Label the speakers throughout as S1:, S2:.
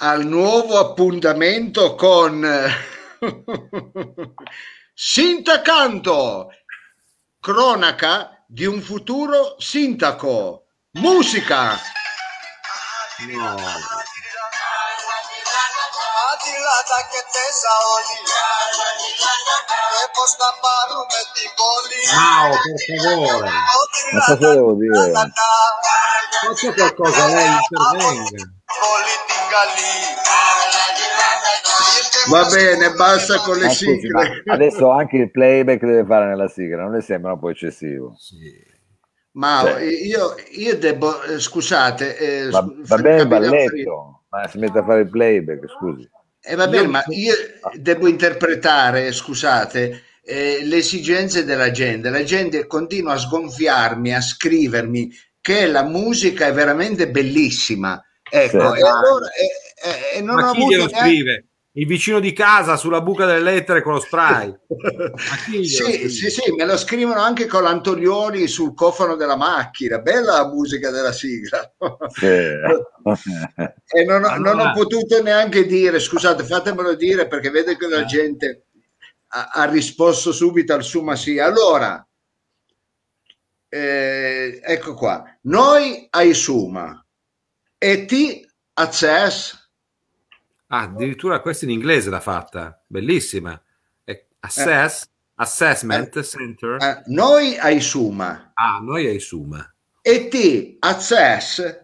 S1: al nuovo appuntamento con Sintacanto, cronaca di un futuro sindaco, musica. No.
S2: Wow, per favore.
S3: Ma cosa devo dire?
S2: Faccia qualcosa, lei intervenga.
S1: Va bene, basta con le
S3: Ma scusi,
S1: sigle.
S3: adesso anche il playback deve fare nella sigla, non le sembra un po' eccessivo?
S1: Ma
S3: Cioè.
S1: io, io devo, eh, scusate, eh,
S3: Va, va bene il balletto, ma si mette a fare il playback, scusi.
S1: Eh, va bene,
S2: Io-
S1: ma io devo interpretare, scusate, eh, le esigenze della gente. La gente continua a sgonfiarmi, a scrivermi che la musica è veramente bellissima. Ecco,
S3: Sì.
S1: e allora e- e- e non
S2: Ma
S1: ho
S2: chi
S1: avuto
S2: glielo
S1: neanche-
S2: scrive? Il vicino di casa sulla buca delle lettere con lo spray.
S1: Sì, sì, sì, me lo scrivono anche con l'Antonioli sul cofano della macchina. Bella la musica della sigla.
S3: Sì.
S1: E non ho, non ho
S2: Allora-
S1: potuto neanche dire, scusate, fatemelo dire perché vede che la
S2: Eh.
S1: gente ha, ha risposto subito al summa sì. Allora, eh, ecco qua, noi ai summa e ti access,
S2: Ah, addirittura questa in inglese l'ha fatta. Bellissima. Assess, Assessment Center.
S1: eh, noi ai summa
S2: Ah, noi ai Suma.
S1: e ti access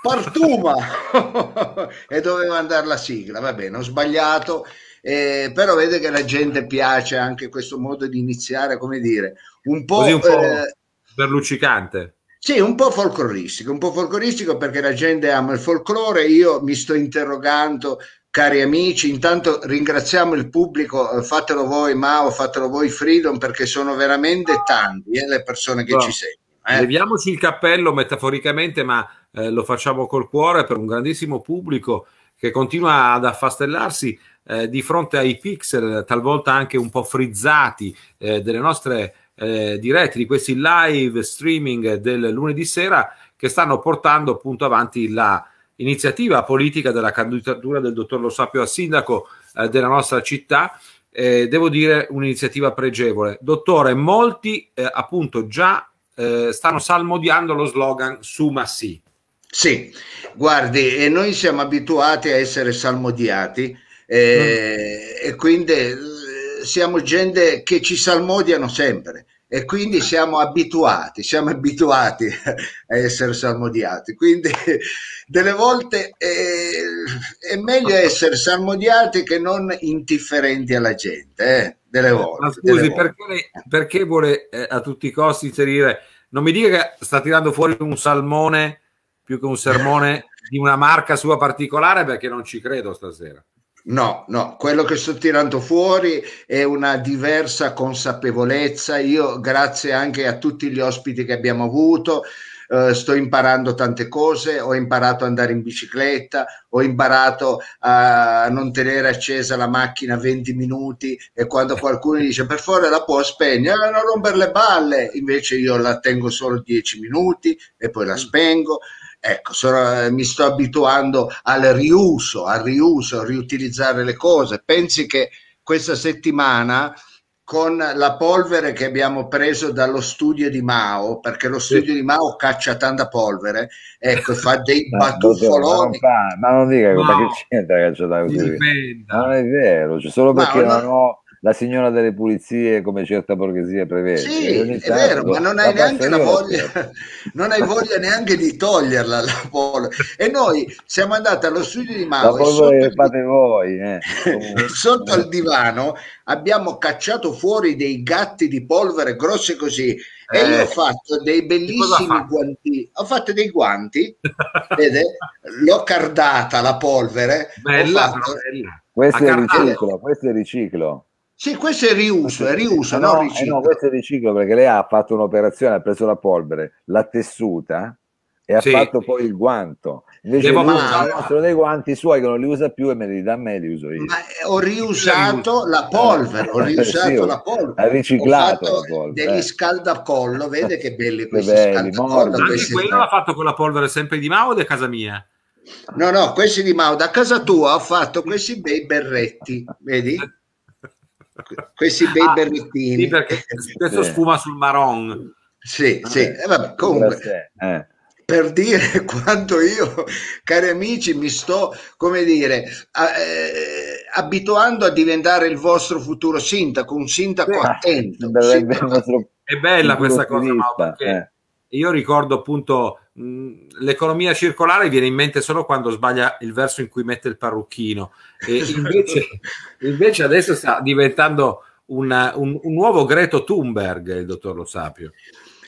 S1: partuma e doveva andare la sigla va bene ho sbagliato eh, però vede che la gente piace anche questo modo di iniziare come dire un po',
S2: Così un po'
S1: eh,
S2: berluccicante.
S1: Sì un po' folcloristico un po' folcloristico perché la gente ama il folklore io mi sto interrogando cari amici intanto ringraziamo il pubblico eh, fatelo voi Mao fatelo voi Freedom perché sono veramente tanti eh, le persone che
S2: No.
S1: ci seguono eh.
S2: Leviamoci il cappello metaforicamente, ma eh, lo facciamo col cuore per un grandissimo pubblico che continua ad affastellarsi eh, di fronte ai pixel, talvolta anche un po' frizzati, eh, delle nostre eh, dirette, di questi live streaming del lunedì sera che stanno portando appunto avanti la iniziativa politica della candidatura del dottor Lo Sapio a sindaco eh, della nostra città. Eh, devo dire un'iniziativa pregevole. Dottore, molti eh, appunto già eh, stanno salmodiando lo slogan Suma sì.
S1: Sì, guardi, e noi siamo abituati a essere salmodiati eh, e quindi siamo gente che ci salmodiano sempre e quindi siamo abituati, siamo abituati a essere salmodiati. Quindi delle volte eh, è meglio essere salmodiati che non indifferenti alla gente, eh, delle volte.
S2: Ma
S1: delle
S2: scusi,
S1: volte.
S2: perché, perché vuole eh, a tutti i costi inserire? Non mi dica che sta tirando fuori un salmone più che un sermone di una marca sua particolare perché non ci credo stasera.
S1: No, no, quello che sto tirando fuori è una diversa consapevolezza. Io, grazie anche a tutti gli ospiti che abbiamo avuto, eh, sto imparando tante cose. Ho imparato ad andare in bicicletta, ho imparato a non tenere accesa la macchina 20 minuti e quando qualcuno dice per favore la può spegnere, "Eh, non rompere le balle, invece io la tengo solo 10 minuti e poi la spengo. Ecco, sono- eh, mi sto abituando al riuso, al riuso, a riutilizzare le cose. Pensi che questa settimana con la polvere che abbiamo preso dallo studio di Mao, perché lo studio di Mao caccia tanta polvere, ecco, fa dei
S3: Ma, dottore, ma, non
S1: batuffoloni.
S3: fa- ma non dica
S2: No.
S3: ma che c'entra così.
S2: Dipenda.
S3: Ma non è vero, cioè, solo perché
S1: no-
S3: non ho la signora delle pulizie come certa borghesia prevede.
S1: Sì, è
S3: tanto
S1: vero, ma non hai
S3: la
S1: neanche la voglia, non hai voglia neanche di toglierla la polvere. E noi siamo andati allo studio di
S3: La
S1: e sotto
S3: polvere che
S1: il-
S3: fate voi. Eh.
S1: Sotto al divano abbiamo cacciato fuori dei gatti di polvere grossi così e
S2: Eh,
S1: io ho fatto dei bellissimi
S2: fatto?
S1: guanti ho fatto dei guanti vede l'ho cardata la polvere ho
S2: Bella,
S1: fatto-
S2: bella.
S3: Questo è riciclo, questo è riciclo.
S1: Sì questo è riuso è riuso
S3: Eh
S1: non
S3: no, eh no, questo è riciclo perché lei ha fatto un'operazione, ha preso la polvere, l'ha tessuta e ha
S2: Sì.
S3: fatto poi il guanto. Invece
S2: Devo
S3: usa- sono dei guanti suoi che non li usa più e me li dà a me, li uso io.
S1: ma ho riusato la polvere ho
S3: Eh,
S1: riusato
S3: sì,
S1: la polvere
S3: ha riciclato
S1: ho fatto
S3: la polvere,
S1: degli
S3: eh.
S1: scaldacollo vede che belli questi
S3: belli,
S1: scaldacollo.
S2: Anche
S1: questi-
S2: quello l'ha fatto con la polvere sempre di Mao o di casa mia?
S1: No, no, questi di Mao, da casa tua ho fatto questi bei berretti, vedi? Questi bei ah, berrettini.
S2: Sì, perché questo sfuma sul marron.
S1: Sì, sì, eh, vabbè, comunque, eh. per dire quanto io, cari amici, mi sto, come dire, eh, abituando a diventare il vostro futuro sindaco, un sindaco sì, attento.
S2: Sindaco. È bella questa cosa, Mao, perché eh. io ricordo appunto l'economia circolare viene in mente solo quando sbaglia il verso in cui mette il parrucchino. E invece, invece adesso sta diventando una, un, un, nuovo Greto Thunberg il dottor Lo Sapio.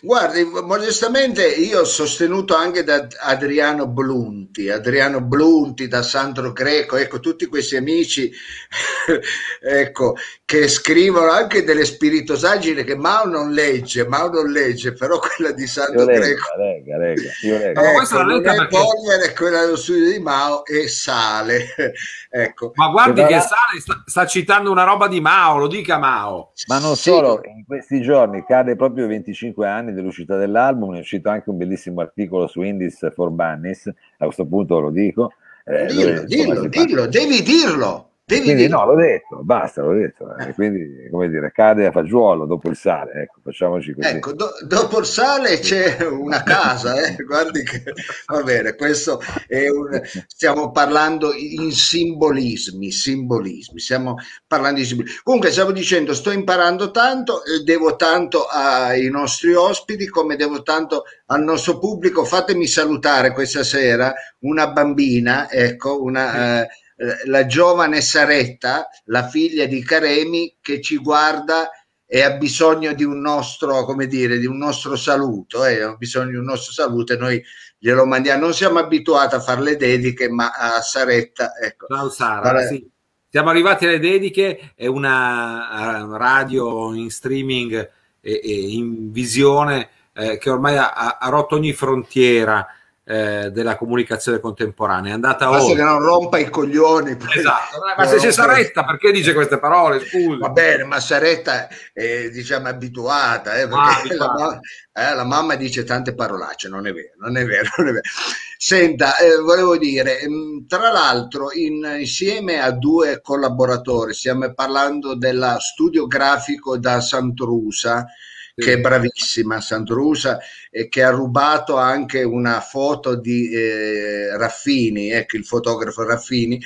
S1: Guardi, modestamente io ho sostenuto anche da Adriano Blunti, Adriano Blunti, da Sandro Greco, ecco, tutti questi amici ecco, che scrivono anche delle spiritosagine che Mao non legge, Mao non legge, però quella di Sandro lega, Greco... Lega, lega, io lega. Ecco, questa non è perché... polvere, quella dello studio di Mao e sale. ecco.
S2: Ma guardi che, che Sale sta, sta, citando una roba di Mao, lo dica Mao.
S3: Ma non sì. solo, in questi giorni cade proprio 25 anni dell'uscita dell'album, è uscito anche un bellissimo articolo su Indies for Bunnies, a questo punto lo dico.
S1: Eh, dillo, dove, dillo, dillo, devi dirlo. Devi
S3: quindi dire. no, l'ho detto, basta, l'ho detto. Eh. Quindi, come dire, cade a fagiolo dopo il sale, ecco, facciamoci così.
S1: Ecco, do, dopo il sale c'è una casa, eh? guardi che va bene, questo è un... stiamo parlando in simbolismi, simbolismi, stiamo parlando di simbolismi. Comunque stavo dicendo, sto imparando tanto, devo tanto ai nostri ospiti come devo tanto al nostro pubblico. Fatemi salutare questa sera una bambina, ecco, una... Eh, eh, la giovane Saretta, la figlia di Caremi, che ci guarda e ha bisogno di un nostro, come dire, di un nostro saluto, eh, ha bisogno di un nostro saluto e noi glielo mandiamo. Non siamo abituati a fare le dediche, ma a Saretta, ecco.
S2: Ciao Sara, Vale. sì. Siamo arrivati alle dediche, è una radio in streaming e, e in visione eh, che ormai ha, ha, rotto ogni frontiera eh, della comunicazione contemporanea. È andata
S1: Basta oltre. che non rompa i coglioni.
S2: Esatto. Ma se c'è Saretta, perché dice queste parole? Scusi.
S1: Va bene, ma Saretta è diciamo abituata, eh, ah, la, eh, la, mamma dice tante parolacce, non è vero, non è vero. Non è vero. Senta, eh, volevo dire, mm, tra l'altro, in, insieme a due collaboratori, stiamo parlando della studio grafico da Sant'Rusa, che è bravissima, Sandrusa, e che ha rubato anche una foto di eh, Raffini, ecco il fotografo Raffini.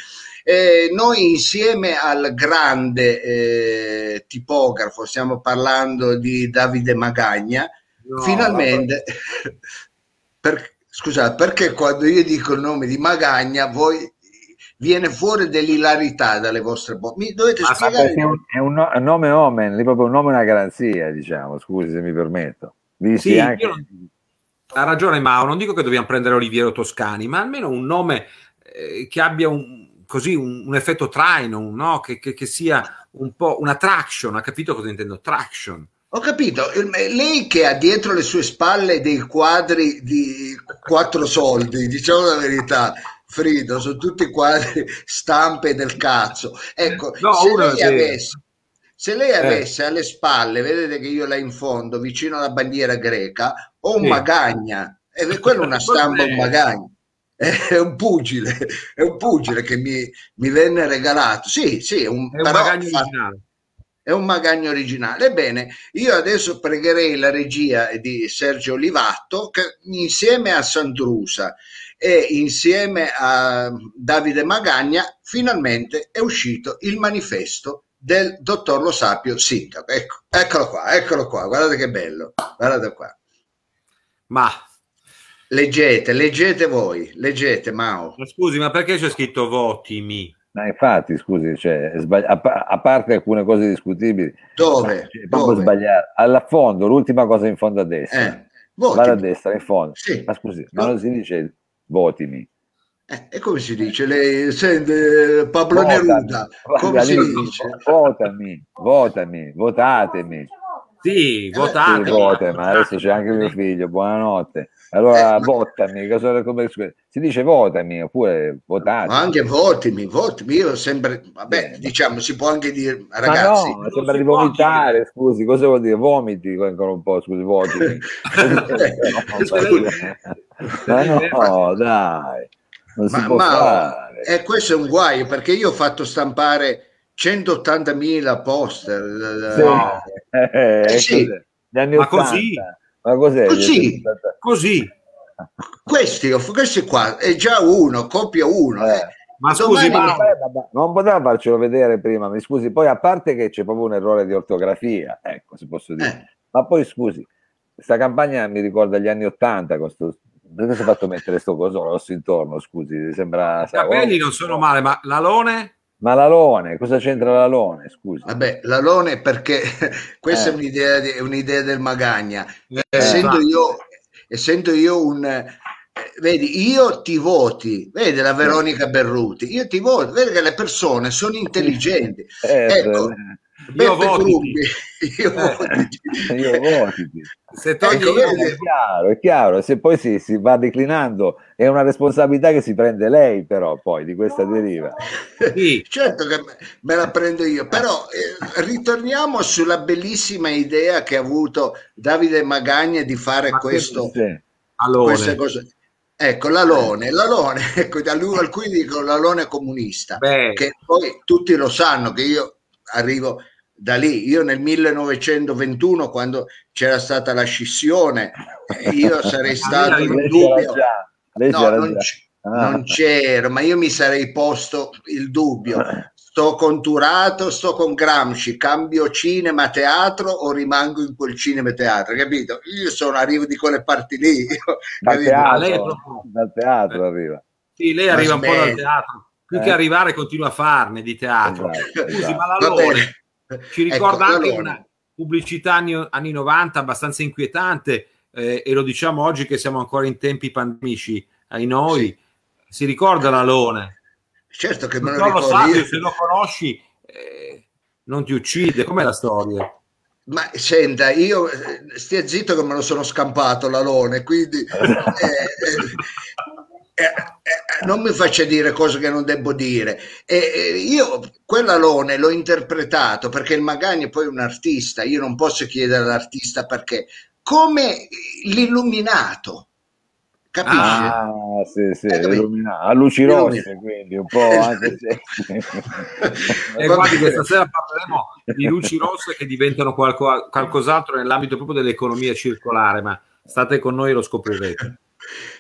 S1: E noi insieme al grande eh, tipografo, stiamo parlando di Davide Magagna, no, finalmente... per, scusate, perché quando io dico il nome di Magagna voi viene fuori dell'ilarità dalle vostre bocche. Mi dovete Ma spiegare.
S3: È un, è un, nome omen, è proprio un nome una garanzia, diciamo, scusi se mi permetto.
S2: Visti sì, anche... non... Ha ragione Mao, non dico che dobbiamo prendere Oliviero Toscani, ma almeno un nome eh, che abbia un, così un, un effetto traino, no? che, che, che, sia un po' una traction, ha capito cosa intendo? Traction.
S1: Ho capito, lei che ha dietro le sue spalle dei quadri di quattro soldi, diciamo la verità, Frido, sono tutti quadri stampe del cazzo. Ecco, no, se, lei avesse, se, lei eh. avesse, alle spalle, vedete che io là in fondo, vicino alla bandiera greca, ho un sì. magagna, e quello è una stampa, un magagna. È un pugile, è un pugile che mi, mi venne regalato. Sì, sì, un,
S2: è un magagno fa, originale
S1: è un magagno originale. Ebbene, io adesso pregherei la regia di Sergio Olivatto che insieme a Sandrusa e insieme a Davide Magagna finalmente è uscito il manifesto del dottor Lo Sapio sindaco. Ecco, eccolo qua, eccolo qua, guardate che bello, guardate qua.
S2: Ma
S1: leggete, leggete voi, leggete Mao.
S2: Ma scusi, ma perché c'è scritto votimi?
S3: Ma infatti, scusi, cioè, a, a, parte alcune cose discutibili,
S1: dove?
S3: Cioè, dove? Sbagliare. Alla fondo, l'ultima cosa in fondo a destra. Eh, Vada a destra, in fondo. Sì. Ma scusi, ma non si dice votimi.
S1: Eh, e come si dice? Le, sente, Pablo votami, Neruda, come si dice?
S3: Votami, votami, votatemi.
S2: Sì, votate.
S3: Sì, votami, ma adesso c'è anche mio figlio, buonanotte. Allora eh, votami, cosa, come, si dice votami oppure votate.
S1: Ma anche votami, votami, io sempre, vabbè, diciamo, si può anche dire, ragazzi.
S3: Ma no, sembra di vomitare, scusi, cosa vuol dire? Vomiti ancora un po', scusi, votami. ma no, dai.
S1: Non ma, ma eh, questo è un guaio perché io ho fatto stampare 180.000 poster.
S2: Sì. No. Eh, eh, sì. ma così?
S3: Ma cos'è?
S1: Così.
S2: così.
S1: Questi, questi qua è già uno, copia uno. Eh.
S2: Eh. Ma scusi, ma...
S3: non poteva farcelo vedere prima, mi scusi, poi a parte che c'è proprio un errore di ortografia, ecco, se posso dire. Eh. Ma poi scusi, questa campagna mi ricorda gli anni Ottanta, con sto... perché si è fatto mettere questo coso rosso intorno, scusi, sembra...
S2: I capelli non sono male, ma l'alone?
S3: Ma l'alone, cosa c'entra l'alone? Scusi.
S1: Vabbè, l'alone perché questa eh. è un'idea, di, un'idea, del Magagna. Eh, essendo, io, essendo io un, vedi, io ti voti, vedi la Veronica Berruti, io ti voto, vedi che le persone sono intelligenti. Eh, ecco,
S2: io voti.
S3: Io eh, io voti. Se togli ecco, io, è chiaro, è chiaro, se poi si, si, va declinando è una responsabilità che si prende lei però poi di questa deriva.
S1: Sì. certo che me la prendo io, però eh, ritorniamo sulla bellissima idea che ha avuto Davide Magagna di fare Ma questo. Queste cose. Ecco, l'alone, l'alone, ecco, alcuni dicono l'alone comunista, Beh. che poi tutti lo sanno che io arrivo da lì. Io nel 1921, quando c'era stata la scissione, eh, io sarei stato in dubbio. No, non, c- ah. non c'ero, ma io mi sarei posto il dubbio. Sto con Turato, sto con Gramsci, cambio cinema teatro o rimango in quel cinema teatro, capito? Io sono arrivo di quelle parti lì.
S3: Dal teatro, dal teatro arriva.
S2: Sì, lei arriva un po' dal teatro. Più eh. che arrivare continua a farne di teatro. Esatto, Scusi, ma l'alone ci ecco, ricorda ecco, anche una pubblicità anni, anni 90 abbastanza inquietante eh, e lo diciamo oggi che siamo ancora in tempi pandemici ai noi. Sì. Si ricorda l'alone?
S1: Certo che me lo ricordo.
S2: Fabio, se lo conosci, eh, non ti uccide. Com'è la storia?
S1: Ma senta, io eh, stia zitto che me lo sono scampato l'alone, quindi eh, eh, eh, non mi faccia dire cose che non devo dire. io quell'alone l'ho interpretato perché il Magagni è poi un artista, io non posso chiedere all'artista perché, come l'illuminato Capisci?
S3: Ah, sì, sì, eh, a luci rosse, quindi un po' anche se...
S2: e guardi, questa sera parleremo di luci rosse che diventano qualco, qualcos'altro nell'ambito proprio dell'economia circolare, ma state con noi e lo scoprirete.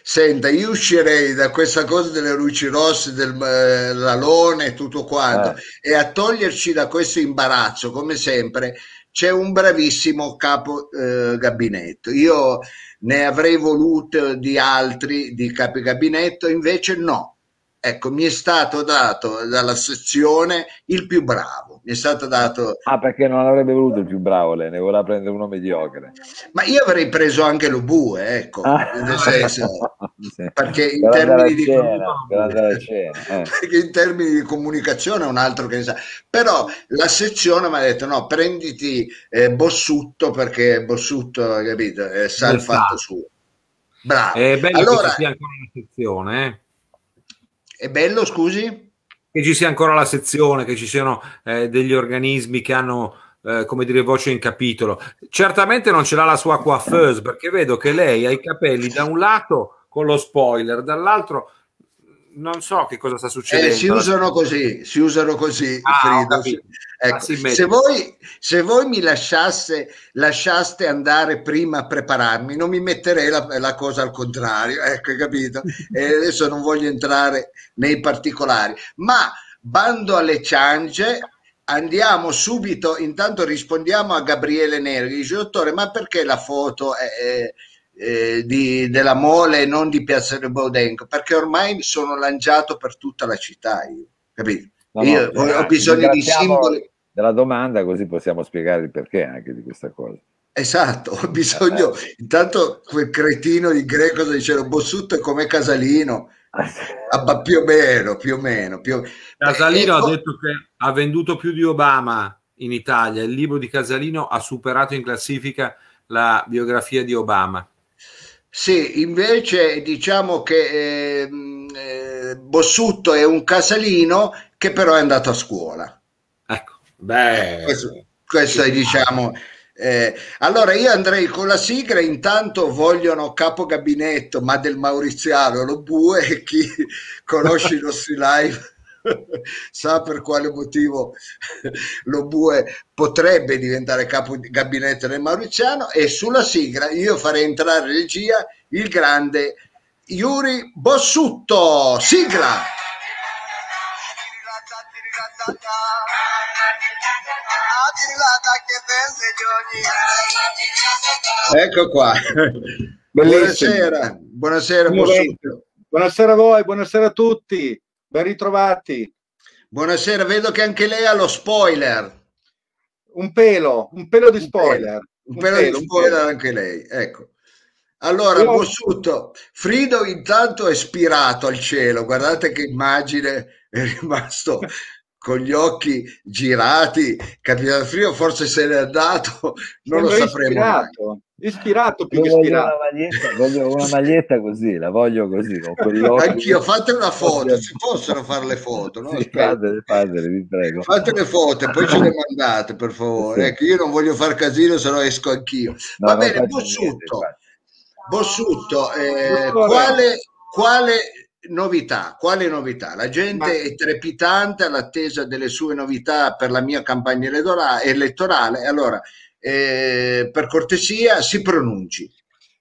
S1: Senta, io uscirei da questa cosa delle luci rosse, del eh, e tutto quanto, eh. e a toglierci da questo imbarazzo, come sempre, c'è un bravissimo capo eh, gabinetto. Io ne avrei voluto di altri di capi gabinetto, invece no. Ecco, mi è stato dato dalla sezione il più bravo, mi è stato dato...
S3: Ah, perché non avrebbe voluto il più bravo lei, ne voleva prendere uno mediocre.
S1: Ma io avrei preso anche lo bue, ecco, ah. nel senso, sì. perché, in termini di cena, eh. perché in termini di comunicazione è un altro che ne sa. Però la sezione mi ha detto no, prenditi eh, Bossutto perché Bossutto, capito, eh, sa il fatto suo. Bravo.
S2: È bello allora, che ci sia ancora una sezione, eh?
S1: È bello, scusi?
S2: Che ci sia ancora la sezione, che ci siano eh, degli organismi che hanno, eh, come dire, voce in capitolo. Certamente non ce l'ha la sua coiffeuse, perché vedo che lei ha i capelli da un lato con lo spoiler, dall'altro non so che cosa sta succedendo.
S1: Eh, si usano così, si usano così. Ah, ecco, se, voi, se, voi, mi lasciasse, lasciaste andare prima a prepararmi, non mi metterei la, la cosa al contrario. Ecco, capito? e adesso non voglio entrare nei particolari, ma bando alle ciance. Andiamo subito, intanto rispondiamo a Gabriele Neri, dice dottore ma perché la foto è, è eh, di, della Mole e non di Piazza del Baudenco, perché ormai sono lanciato per tutta la città, io, capito? No, io no, ho bisogno di simboli.
S3: Della domanda così possiamo spiegare il perché anche di questa cosa.
S1: Esatto, ho bisogno, eh. intanto quel cretino di greco diceva Bossutto è come Casalino, ah, più o meno, più o meno. Più...
S2: Casalino ha detto che ha venduto più di Obama in Italia, il libro di Casalino ha superato in classifica la biografia di Obama.
S1: Sì, invece diciamo che eh, eh, Bossutto è un casalino che però è andato a scuola.
S2: Ecco, beh,
S1: questo, questo è diciamo Eh, allora io andrei con la sigla, intanto vogliono capo gabinetto, ma del Mauriziano, lo bue, chi conosce i nostri live sa per quale motivo lo bue potrebbe diventare capo di gabinetto del Mauriziano e sulla sigla io farei entrare regia il grande Yuri Bossutto. Sigla! Ecco qua. Buonasera, buonasera,
S4: buonasera a voi, buonasera a tutti, ben ritrovati.
S1: Buonasera, vedo che anche lei ha lo spoiler.
S4: Un pelo, un pelo di spoiler.
S1: Un pelo, un pelo di spoiler pelo. anche lei, ecco. Allora, Io... Bossuto, Frido intanto è spirato al cielo, guardate che immagine è rimasto con gli occhi girati, Capitano Frio forse se n'è andato, non Sembra lo sapremo.
S4: Ispirato, mai. ispirato più che ispirato.
S3: Una maglietta, voglio una maglietta così, la voglio così.
S1: Anch'io, fate una foto, si possono fare le foto, no?
S3: Sì, fatele, fatele, vi prego.
S1: Fate le foto e poi ce le mandate, per favore. Sì. Ecco, io non voglio far casino, se no esco anch'io. No, Va bene, Bossutto, Bossutto eh, quale, quale novità, quale novità? La gente Ma... è trepidante all'attesa delle sue novità per la mia campagna elettorale. Allora, eh, per cortesia, si pronunci.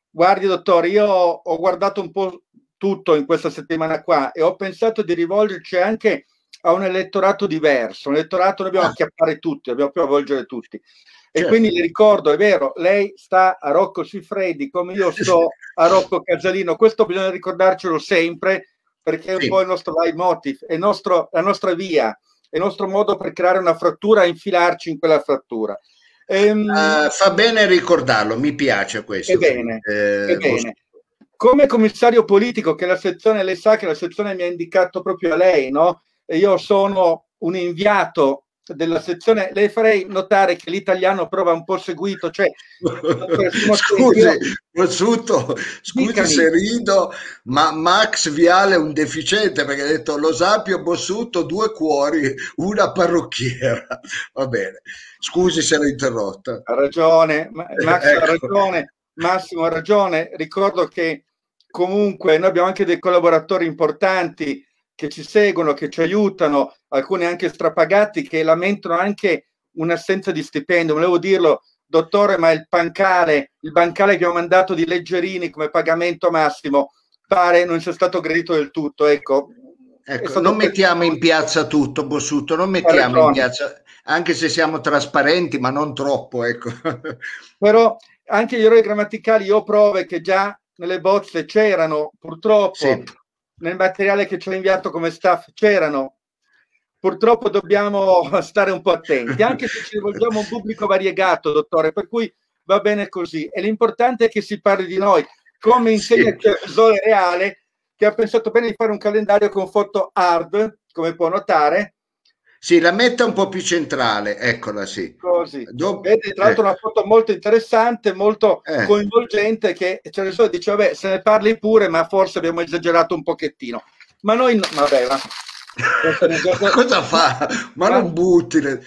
S4: Guardi, dottore, io ho guardato un po' tutto in questa settimana qua e ho pensato di rivolgerci anche a un elettorato diverso. Un elettorato dobbiamo ah. acchiappare tutti, dobbiamo coinvolgere tutti. E certo. quindi le ricordo, è vero, lei sta a Rocco Siffredi come io sto a Rocco Casalino, questo bisogna ricordarcelo sempre perché è un sì. po' il nostro leitmotiv, è nostro, la nostra via, è il nostro modo per creare una frattura e infilarci in quella frattura.
S1: Ehm, uh, fa bene ricordarlo, mi piace questo. È
S4: bene, eh, è bene. Come commissario politico, che la sezione, lei sa che la sezione mi ha indicato proprio a lei, no? Io sono un inviato della sezione, le farei notare che l'italiano prova un po' seguito, cioè
S1: scusi, Bossuto, scusi se rido, ma Max Viale è un deficiente perché ha detto lo sapio Bossuto, due cuori, una parrucchiera. Va bene, scusi se l'ho interrotta.
S4: Ha ragione, Max ecco. ha ragione, Massimo ha ragione. Ricordo che comunque noi abbiamo anche dei collaboratori importanti che ci seguono, che ci aiutano, alcuni anche strapagati, che lamentano anche un'assenza di stipendio. Volevo dirlo, dottore, ma il pancale, il bancale che abbiamo mandato di Leggerini come pagamento massimo, pare non sia stato gradito del tutto. Ecco,
S1: ecco non mettiamo in piazza tutto, Bossuto, non mettiamo in piazza, anche se siamo trasparenti, ma non troppo. Ecco.
S4: Però anche gli errori grammaticali, io ho prove che già nelle bozze c'erano, purtroppo. Sì nel materiale che ci ha inviato come staff c'erano. Purtroppo dobbiamo stare un po' attenti, anche se ci rivolgiamo a un pubblico variegato, dottore, per cui va bene così. E l'importante è che si parli di noi, come insegna sì. il professore Reale, che ha pensato bene di fare un calendario con foto hard, come può notare,
S1: sì, la metta un po' più centrale, eccola sì.
S4: Così. Dopo, Vedi, tra l'altro, eh. una foto molto interessante, molto eh. coinvolgente, che cioè, adesso dice, vabbè, se ne parli pure, ma forse abbiamo esagerato un pochettino. Ma noi, no, vabbè, va.
S1: Cosa fa? Ma non butti. Le...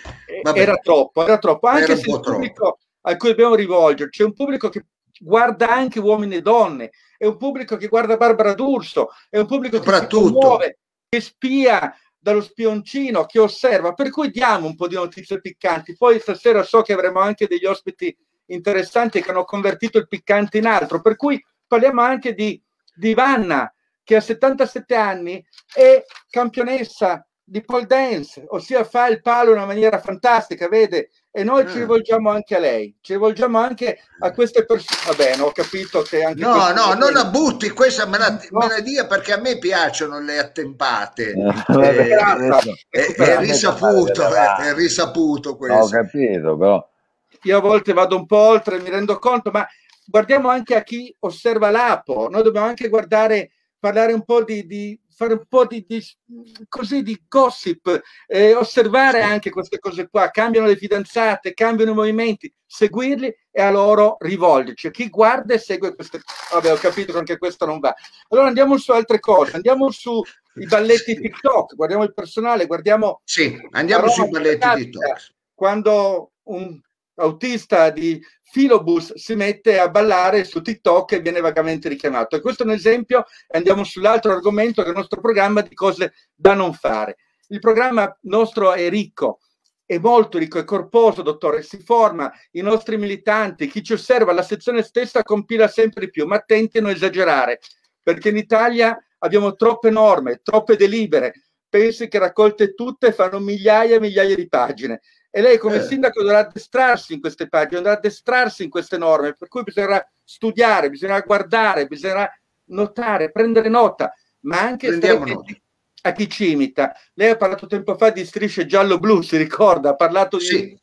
S4: Era troppo, era troppo. Anche era se il pubblico troppo. a cui dobbiamo rivolgerci è un pubblico che guarda anche uomini e donne, è un pubblico che guarda Barbara D'Urso, è un pubblico che si muove, che spia dallo spioncino che osserva, per cui diamo un po' di notizie piccanti. Poi stasera so che avremo anche degli ospiti interessanti che hanno convertito il piccante in altro, per cui parliamo anche di, di Vanna, che a 77 anni è campionessa di pole dance, ossia fa il palo in una maniera fantastica, vede? E noi ci ah. rivolgiamo anche a lei, ci rivolgiamo anche a queste persone. Va bene, ho capito che anche.
S1: No, no, non la butti, questa me la, no. me la, dia perché a me piacciono le attempate. Eh, eh, è, è, risaputo, è, è risaputo questo.
S3: Ho capito, però.
S4: Io a volte vado un po' oltre, mi rendo conto, ma guardiamo anche a chi osserva l'Apo. Noi dobbiamo anche guardare, parlare un po' di, di fare un po' di, di, così, di gossip, eh, osservare anche queste cose qua, cambiano le fidanzate, cambiano i movimenti, seguirli e a loro rivolgerci. Chi guarda e segue queste vabbè ho capito che anche questo non va. Allora andiamo su altre cose, andiamo su i balletti sì. TikTok, guardiamo il personale, guardiamo...
S1: Sì, andiamo sui balletti TikTok.
S4: Quando un autista di filobus si mette a ballare su TikTok e viene vagamente richiamato. E questo è un esempio, andiamo sull'altro argomento che il nostro programma di cose da non fare. Il programma nostro è ricco, è molto ricco, è corposo, dottore, si forma, i nostri militanti, chi ci osserva, la sezione stessa compila sempre di più, ma attenti a non esagerare, perché in Italia abbiamo troppe norme, troppe delibere, pensi che raccolte tutte fanno migliaia e migliaia di pagine e lei come eh. sindaco dovrà addestrarsi in queste pagine, dovrà addestrarsi in queste norme, per cui bisognerà studiare, bisognerà guardare, bisognerà notare, prendere nota, ma anche a chi ci imita. Lei ha parlato tempo fa di strisce giallo-blu, si ricorda, ha parlato di... Sì.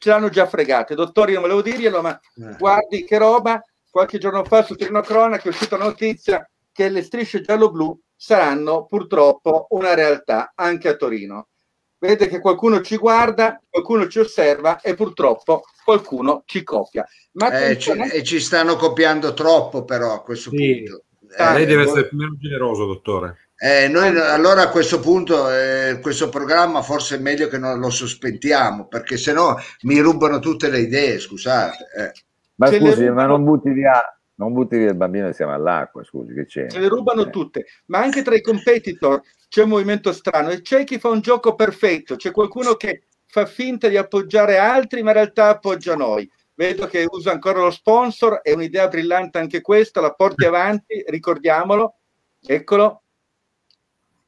S4: Ce l'hanno già fregate. Dottori, non volevo dirglielo, ma eh. guardi che roba, qualche giorno fa su Trino Cronaca è uscita una notizia che le strisce giallo-blu saranno purtroppo una realtà anche a Torino vede che qualcuno ci guarda, qualcuno ci osserva e purtroppo qualcuno ci copia.
S1: Ma eh, ci, e ci stanno copiando troppo però a questo sì. punto.
S2: Eh, lei deve essere meno generoso, dottore.
S1: Eh, noi allora a questo punto eh, questo programma forse è meglio che non lo sospendiamo perché sennò mi rubano tutte le idee, scusate. Eh.
S3: Ma scusi, ma non butti via non butti via il bambino e siamo all'acqua, scusi, che c'è?
S4: Se le rubano eh. tutte, ma anche tra i competitor c'è un movimento strano e c'è chi fa un gioco perfetto, c'è qualcuno che fa finta di appoggiare altri, ma in realtà appoggia noi. Vedo che usa ancora lo sponsor, è un'idea brillante anche questa, la porti avanti, ricordiamolo, eccolo.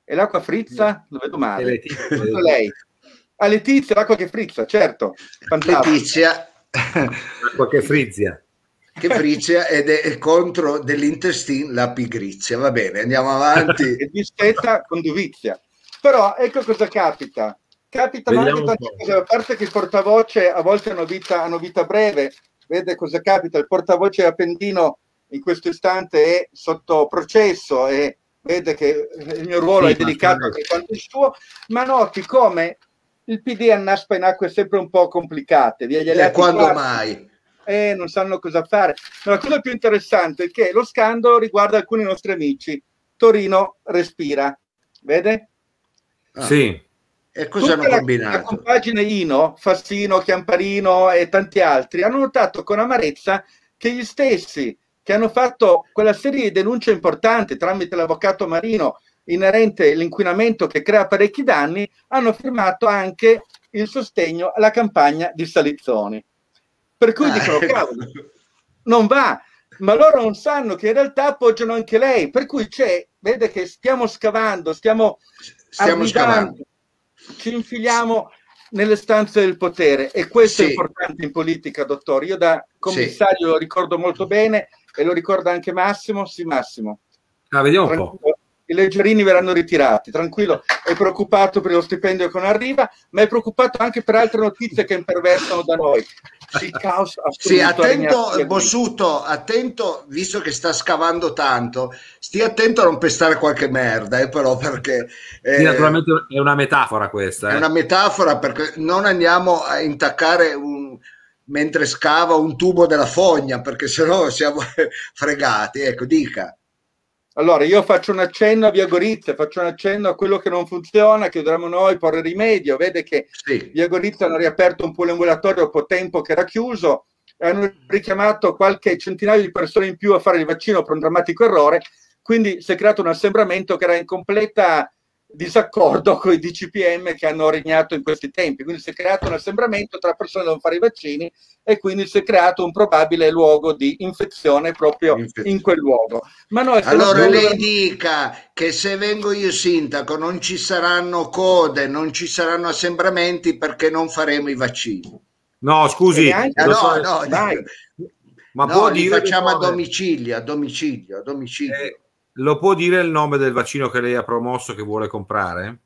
S4: E l'acqua frizza? Lo vedo male. Letizia. lei. A ah, Letizia, l'acqua che frizza, certo.
S1: Fantastico. Letizia.
S2: L'acqua che frizia
S1: che frizia ed è contro dell'intestino la pigrizia. Va bene, andiamo avanti.
S4: e dispetta con dovizia. Però ecco cosa capita. Capita anche tante cose, a parte che il portavoce a volte hanno vita, hanno vita breve, vede cosa capita, il portavoce Appendino in questo istante è sotto processo e vede che il mio ruolo sì, è delicato anche quanto il suo, ma noti come il PD annaspa in acque sempre un po' complicate. Via
S1: gli eh, quando quarti, mai?
S4: E non sanno cosa fare. Ma la cosa più interessante è che lo scandalo riguarda alcuni nostri amici. Torino respira, vede?
S2: Ah. Sì.
S1: E cosa Tutta hanno combinato? La,
S4: compagine Ino, Fassino, Chiamparino e tanti altri hanno notato con amarezza che gli stessi che hanno fatto quella serie di denunce importanti tramite l'avvocato Marino inerente all'inquinamento che crea parecchi danni, hanno firmato anche il sostegno alla campagna di Salizzoni. Per cui ah, dicono, cavolo, non va, ma loro non sanno che in realtà appoggiano anche lei, per cui c'è, vede che stiamo scavando, stiamo, stiamo scavando, ci infiliamo nelle stanze del potere e questo sì. è importante in politica, dottore. Io da commissario sì. lo ricordo molto bene e lo ricorda anche Massimo. Sì, Massimo.
S2: Ah, vediamo un po'
S4: i leggerini verranno ritirati. Tranquillo, è preoccupato per lo stipendio che non arriva, ma è preoccupato anche per altre notizie che imperversano da noi.
S1: Il caos sì, attento, Bossuto, attento, visto che sta scavando tanto, stia attento a non pestare qualche merda, eh, però perché...
S2: Eh, sì, naturalmente è una metafora questa.
S1: È eh. una metafora perché non andiamo a intaccare un, mentre scava un tubo della fogna, perché sennò siamo fregati. Ecco, dica.
S4: Allora, io faccio un accenno a Via Gorizia, faccio un accenno a quello che non funziona, che dovremmo noi porre rimedio. Vede che sì. Via Gorizia hanno riaperto un poliambulatorio dopo tempo che era chiuso, hanno richiamato qualche centinaio di persone in più a fare il vaccino per un drammatico errore, quindi si è creato un assembramento che era in completa disaccordo con i DCPM che hanno regnato in questi tempi. Quindi si è creato un assembramento tra persone che devono fare i vaccini e quindi si è creato un probabile luogo di infezione proprio Infezione. in quel luogo.
S1: Ma noi allora lei dica che se vengo io sindaco non ci saranno code, non ci saranno assembramenti perché non faremo i vaccini.
S2: No, scusi.
S1: Neanche, no, so, no, dai. Ma no, può dire facciamo a domicilio, a domicilio, a domicilio. Eh,
S2: lo può dire il nome del vaccino che lei ha promosso che vuole comprare?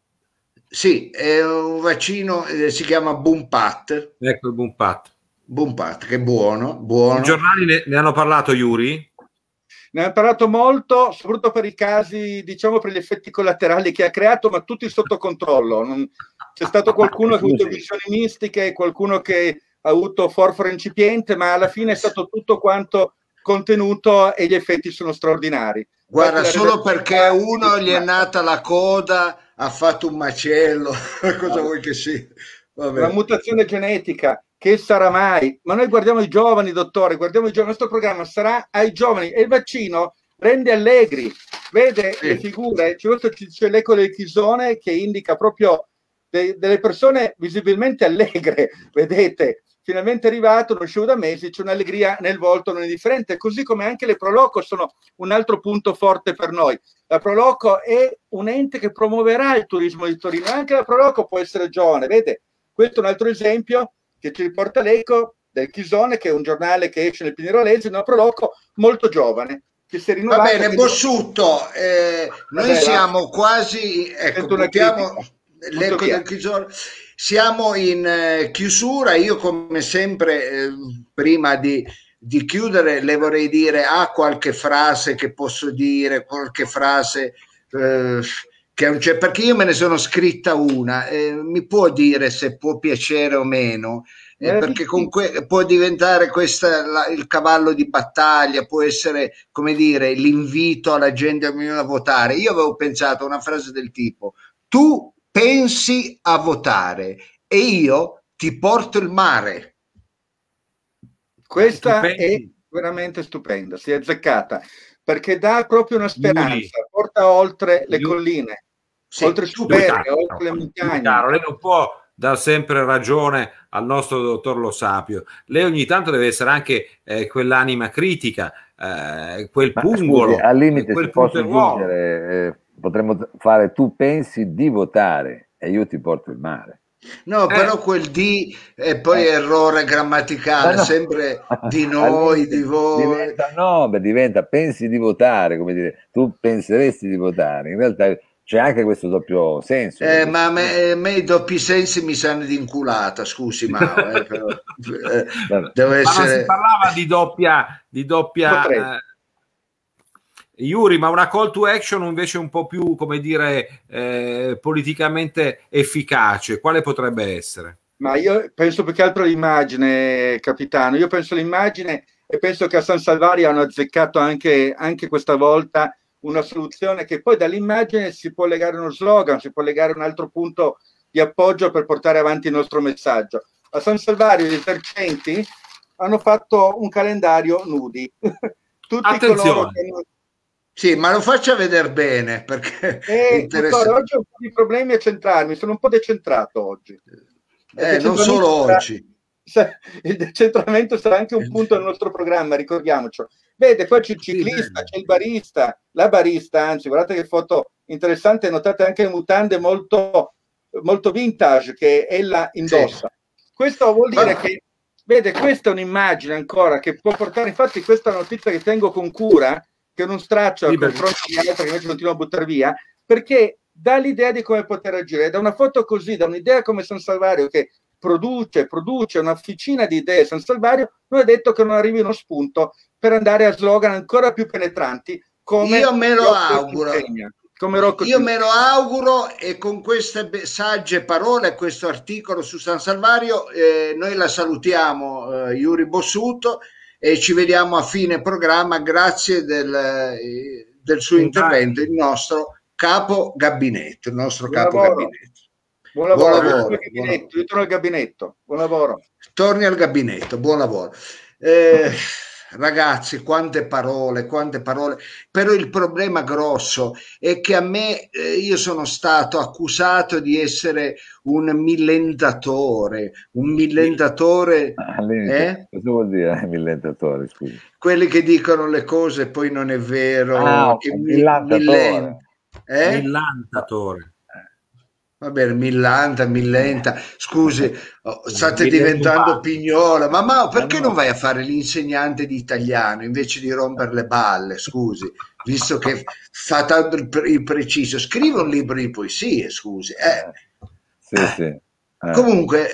S1: Sì, è un vaccino, eh, si chiama Bumpat.
S2: Ecco il Bumpat.
S1: Bumpat, che buono, buono.
S2: I giornali ne, ne hanno parlato, Yuri?
S4: Ne hanno parlato molto, soprattutto per i casi, diciamo, per gli effetti collaterali che ha creato, ma tutti sotto controllo. Non, c'è stato qualcuno che ha avuto visioni mistiche, qualcuno che ha avuto forfora incipiente, ma alla fine è stato tutto quanto contenuto e gli effetti sono straordinari.
S1: Guarda, solo perché uno gli è nata la coda, ha fatto un macello, cosa vuoi che sia?
S4: Vabbè. Una mutazione genetica che sarà mai? Ma noi guardiamo i giovani, dottore, guardiamo i giovani, il nostro programma sarà ai giovani e il vaccino rende allegri, vede sì. le figure, c'è l'eco del chisone che indica proprio de- delle persone visibilmente allegre, vedete, finalmente arrivato, non uscivo da mesi, c'è un'allegria nel volto non è differente, così come anche le Proloco sono un altro punto forte per noi. La Proloco è un ente che promuoverà il turismo di Torino, anche la Proloco può essere giovane, vede? Questo è un altro esempio che ci riporta l'eco del Chisone, che è un giornale che esce nel Pinerolese, una Proloco molto giovane, che si è
S1: Va bene, Bossutto, eh, noi Vabbè, siamo quasi... Ecco, buttiamo, l'eco del Chisone. Siamo in eh, chiusura, io come sempre, eh, prima di, di, chiudere, le vorrei dire, ha qualche frase che posso dire, qualche frase... Eh, che non c'è, perché io me ne sono scritta una, eh, mi può dire se può piacere o meno, eh, perché comunque può diventare questa la, il cavallo di battaglia, può essere come dire l'invito alla gente a votare. Io avevo pensato a una frase del tipo: Tu pensi a votare e io ti porto il mare.
S4: Questa è veramente stupenda, si è azzeccata perché dà proprio una speranza, Yuri. porta oltre le Yuri. colline, sì, oltre Superbe, oltre le montagne.
S2: Chiaro, lei non può dar sempre ragione al nostro dottor Lo Sapio. Lei ogni tanto deve essere anche eh, quell'anima critica, eh, quel pungolo. Scusi,
S3: al limite quel si posso aggiungere, eh, potremmo fare tu pensi di votare e io ti porto il mare.
S1: No, eh. però quel di e poi eh. errore grammaticale, no. sempre di noi, di voi.
S3: Diventa, no, beh, diventa pensi di votare, come dire, tu penseresti di votare. In realtà c'è anche questo doppio senso.
S1: Eh, ma a me, a me, i doppi sensi mi sanno di inculata, scusi, ma eh, però,
S2: eh, deve essere... Ma si parlava di doppia, di doppia Yuri, ma una call to action invece un po' più, come dire, eh, politicamente efficace, quale potrebbe essere?
S4: Ma io penso più che altro all'immagine, capitano. Io penso all'immagine e penso che a San Salvario hanno azzeccato anche, anche questa volta una soluzione che poi dall'immagine si può legare uno slogan, si può legare un altro punto di appoggio per portare avanti il nostro messaggio. A San Salvario gli esercenti hanno fatto un calendario nudi.
S2: Tutti Attenzione. coloro che hanno
S1: sì, ma lo faccia vedere bene perché
S4: eh, dottore, oggi ho un po' di problemi a centrarmi, sono un po' decentrato oggi.
S1: Eh, non solo oggi.
S4: Il decentramento sarà anche un punto del nostro programma, ricordiamoci. Vede, poi c'è il ciclista, c'è il barista, la barista, anzi, guardate che foto interessante, notate anche le mutande molto, molto vintage che ella indossa. Sì. Questo vuol dire ma... che, vede, questa è un'immagine ancora che può portare, infatti questa è una notizia che tengo con cura, che non straccio al confronto di altre che invece continuo a buttare via, perché dà l'idea di come poter agire. Da una foto così, da un'idea come San Salvario che produce, produce una ficina di idee San Salvario, non è detto che non arrivi uno spunto per andare a slogan ancora più penetranti come
S1: Io me lo auguro. Come Io me lo auguro e con queste sagge parole, questo articolo su San Salvario, eh, noi la salutiamo, eh, Iuri Bossuto, e ci vediamo a fine programma grazie del, eh, del suo intervento, il nostro capo gabinetto, il nostro Buon capo lavoro. gabinetto.
S4: Buon lavoro, buon lavoro, buon lavoro. Io torno al gabinetto. Buon lavoro.
S1: Torni al gabinetto, buon lavoro. Eh, ragazzi, quante parole, quante parole, però il problema grosso è che a me eh, io sono stato accusato di essere un millentatore, un millentatore.
S3: Ah, eh? Cosa vuol dire millentatore? Scusi.
S1: Quelli che dicono le cose e poi non è vero.
S3: Ah, millentatore. Millen,
S2: eh? Millantatore
S1: va bene, millanta, millenta, scusi, oh, state diventando pignola, ma, ma perché non vai a fare l'insegnante di italiano invece di rompere le balle, scusi, visto che fa tanto il, il preciso, scrive un libro di poesie, scusi. Eh.
S3: Sì, sì. Eh.
S1: Comunque,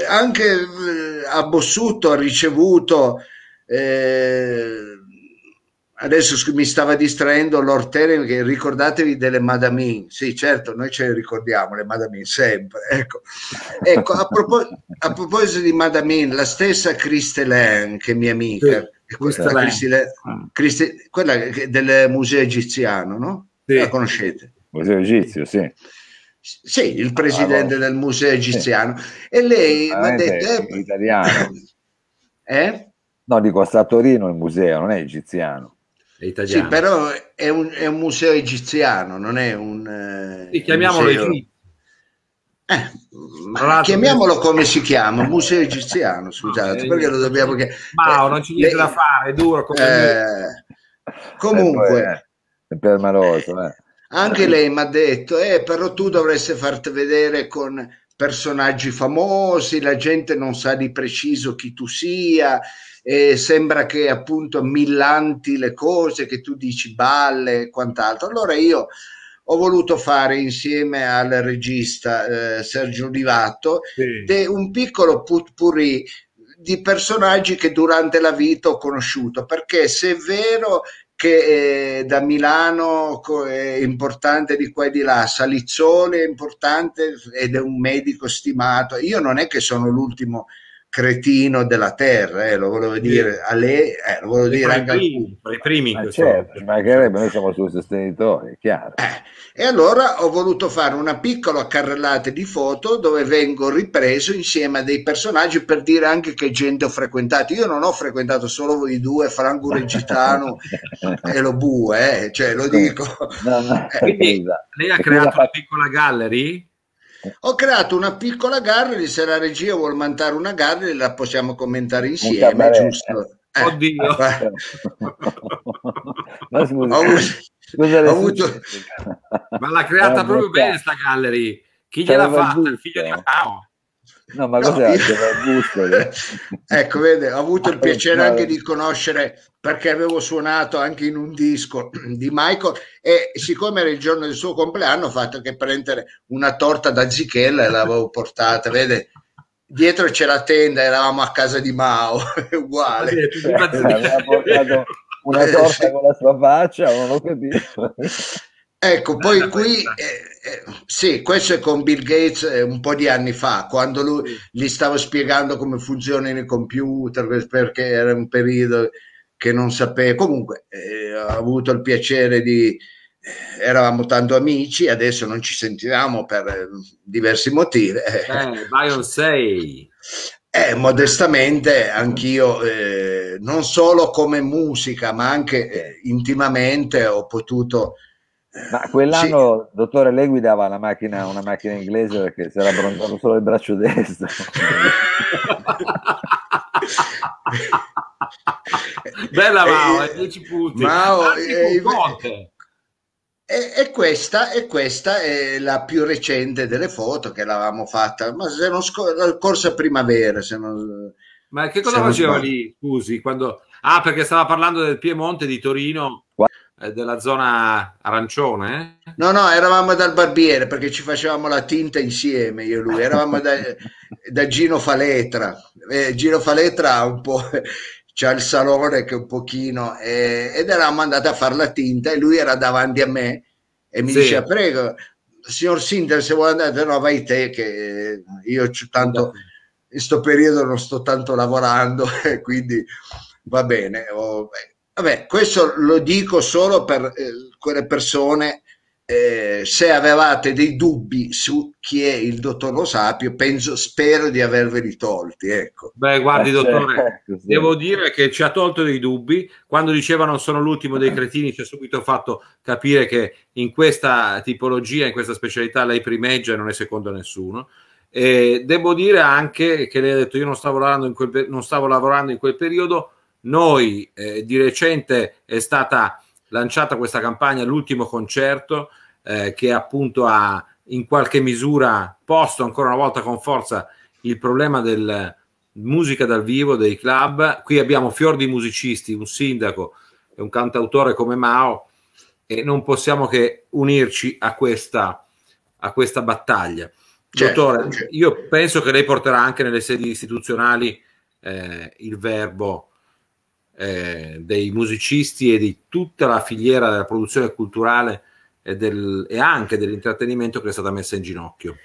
S1: eh, anche eh, a Bossuto ha ricevuto... Eh, adesso mi stava distraendo Lord Terry che ricordatevi delle Madamin sì certo noi ce le ricordiamo le Madamin sempre ecco, ecco a, propos- a, proposito di Madamin la stessa Christelaine che è mia amica sì, quella, Christelaine, Christi- quella del museo egiziano no? Sì. la conoscete
S3: museo egizio sì
S1: Sì, il presidente allora. del museo egiziano. Sì. E lei mi ha detto...
S3: È italiano.
S1: Eh?
S3: No, dico, sta a Torino il museo, non è egiziano.
S2: È italiano.
S1: Sì, però è un, è un museo egiziano, non è un...
S2: Eh, sì, chiamiamolo egizio.
S1: Eh, chiamiamolo come si chiama, museo egiziano, scusate, no, perché lo dobbiamo
S2: chiamare? Ma eh, non c'è niente da fare, è duro.
S1: Eh, comunque,
S3: è permaloso, eh.
S1: anche lei mi ha detto, eh, però tu dovresti farti vedere con personaggi famosi, la gente non sa di preciso chi tu sia, e sembra che appunto millanti le cose, che tu dici balle e quant'altro. Allora io ho voluto fare insieme al regista eh, Sergio Livatto sì. un piccolo putpurri di personaggi che durante la vita ho conosciuto, perché se è vero che eh, da Milano è importante di qua e di là, Salizzone è importante ed è un medico stimato, io non è che sono l'ultimo cretino della terra, eh, lo volevo dire a lei, eh, lo volevo dire anche
S2: primi,
S1: ai
S2: primi.
S3: Ma certo, mancherebbe, noi siamo suoi sostenitori, è chiaro.
S1: Eh, e allora ho voluto fare una piccola carrellata di foto dove vengo ripreso insieme a dei personaggi per dire anche che gente ho frequentato. Io non ho frequentato solo voi due, Franco Regitano e lo Bue, eh, cioè lo dico.
S2: No, no, eh, Quindi, lei ha creato una piccola gallery?
S1: Ho creato una piccola gallery, se la regia vuole mandare una gallery la possiamo commentare insieme, giusto?
S2: Eh, Oddio.
S3: Ma scusa, ho
S2: avuto... Ma l'ha creata eh, proprio bene sta gallery. Chi gliel'ha fatta? Il figlio di Mao.
S3: No, ma cos'è?
S1: No, ecco, vede, ho avuto il piacere anche di conoscere perché avevo suonato anche in un disco di Michael e siccome era il giorno del suo compleanno ho fatto che prendere una torta da Zichella e l'avevo portata, vede, dietro c'è la tenda, eravamo a casa di Mao, è uguale.
S3: Aveva portato una torta con la sua faccia, non ho capito.
S1: Ecco, poi qui, eh, eh, sì, questo è con Bill Gates eh, un po' di anni fa, quando lui gli stavo spiegando come funzionano i computer, perché era un periodo che non sapeva. Comunque, eh, ho avuto il piacere di... Eh, eravamo tanto amici, adesso non ci sentivamo per eh, diversi motivi.
S2: Eh, Bion 6.
S1: Eh, modestamente anch'io, eh, non solo come musica, ma anche eh, intimamente ho potuto
S3: ma quell'anno, sì. dottore, lei guidava una macchina, una macchina inglese perché si era bronzato solo il braccio destro.
S2: Bella Mao, eh, 10 punti.
S1: Mao, eh, e, e, questa, e, questa, è la più recente delle foto che l'avevamo fatta, ma se non scorsa corsa primavera. Se non,
S2: ma che cosa faceva lì, scusi? Quando... Ah, perché stava parlando del Piemonte di Torino. Della zona arancione?
S1: No, no, eravamo dal barbiere perché ci facevamo la tinta insieme io e lui, eravamo da, da Gino Faletra. Eh, Gino Faletra ha un po', c'ha il salone che un pochino, eh, ed eravamo andati a fare la tinta e lui era davanti a me e mi sì. diceva, prego, signor Sinter, se vuole andare, no, vai te che io tanto, in questo periodo non sto tanto lavorando, quindi va bene. Oh, Vabbè, questo lo dico solo per eh, quelle persone, eh, se avevate dei dubbi su chi è il dottor Lo Sapio, penso, spero di averveli tolti. Ecco.
S2: Beh, guardi, eh, dottore, eh, devo dire che ci ha tolto dei dubbi. Quando diceva non sono l'ultimo dei cretini, ci ha subito fatto capire che in questa tipologia, in questa specialità, lei primeggia e non è secondo nessuno. E devo dire anche che lei ha detto io non stavo lavorando in quel, non stavo lavorando in quel periodo noi eh, di recente è stata lanciata questa campagna, l'ultimo concerto, eh, che appunto ha in qualche misura posto ancora una volta con forza il problema del musica dal vivo, dei club. Qui abbiamo fior di musicisti, un sindaco e un cantautore come Mao e non possiamo che unirci a questa, a questa battaglia. Certo, Dottore, certo. io penso che lei porterà anche nelle sedi istituzionali eh, il verbo eh, dei musicisti e di tutta la filiera della produzione culturale e, del, e, anche dell'intrattenimento che è stata messa in ginocchio.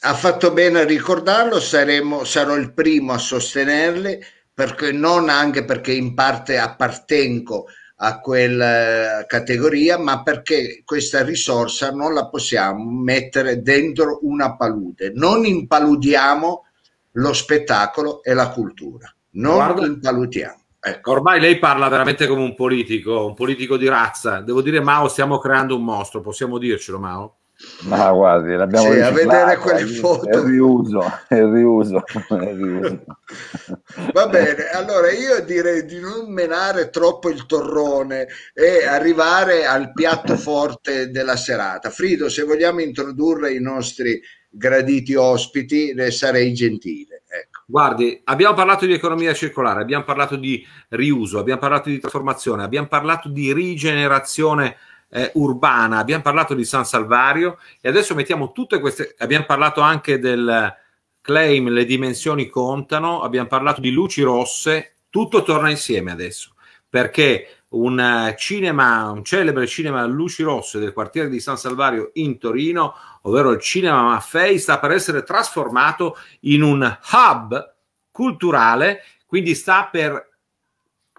S1: Ha fatto bene a ricordarlo, saremo, sarò il primo a sostenerle, perché non anche perché in parte appartengo a quella categoria, ma perché questa risorsa non la possiamo mettere dentro una palude. Non impaludiamo lo spettacolo e la cultura, non Guarda, impalutiamo.
S2: Ecco. Ormai lei parla veramente come un politico, un politico di razza. Devo dire, Mao, stiamo creando un mostro, possiamo dircelo, Mao?
S3: Ma guardi, l'abbiamo
S1: sì, a vedere quelle foto.
S3: È il riuso, è riuso, è riuso.
S1: Va bene, allora io direi di non menare troppo il torrone e arrivare al piatto forte della serata. Frido, se vogliamo introdurre i nostri graditi ospiti, ne sarei gentile. Ecco.
S2: Guardi, abbiamo parlato di economia circolare, abbiamo parlato di riuso, abbiamo parlato di trasformazione, abbiamo parlato di rigenerazione eh, urbana, abbiamo parlato di San Salvario e adesso mettiamo tutte queste, abbiamo parlato anche del claim, le dimensioni contano, abbiamo parlato di luci rosse, tutto torna insieme adesso, perché un cinema, un celebre cinema luci rosse del quartiere di San Salvario in Torino, ovvero il cinema Maffei, sta per essere trasformato in un hub culturale, quindi sta per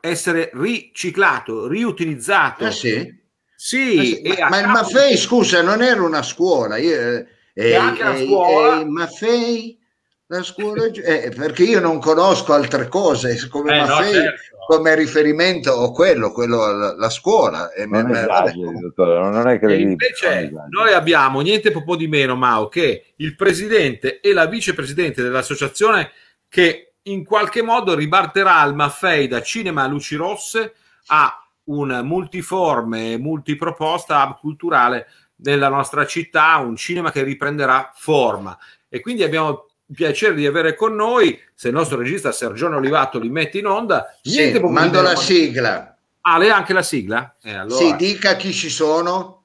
S2: essere riciclato, riutilizzato.
S1: Eh sì
S2: sì,
S1: ma, ma il Maffei, scusa, non era una scuola. Io, eh,
S2: e anche la scuola.
S1: E, Maffei, la scuola, eh, perché io non conosco altre cose come eh, Maffei, no, certo. Come riferimento o quello, quello la, la scuola.
S3: E non, me, esageri, dottore, non è
S2: che invece noi abbiamo niente po' di meno, Mao, che il presidente e la vicepresidente dell'associazione che in qualche modo ribarterà il Maffei da cinema a luci rosse a un multiforme, multiproposta hub culturale nella nostra città, un cinema che riprenderà forma. E quindi abbiamo piacere di avere con noi, se il nostro regista Sergione Olivato li mette in onda,
S1: sì, mando la sigla.
S2: Ah, lei ha anche la sigla?
S1: Eh, allora. Sì, dica chi ci sono.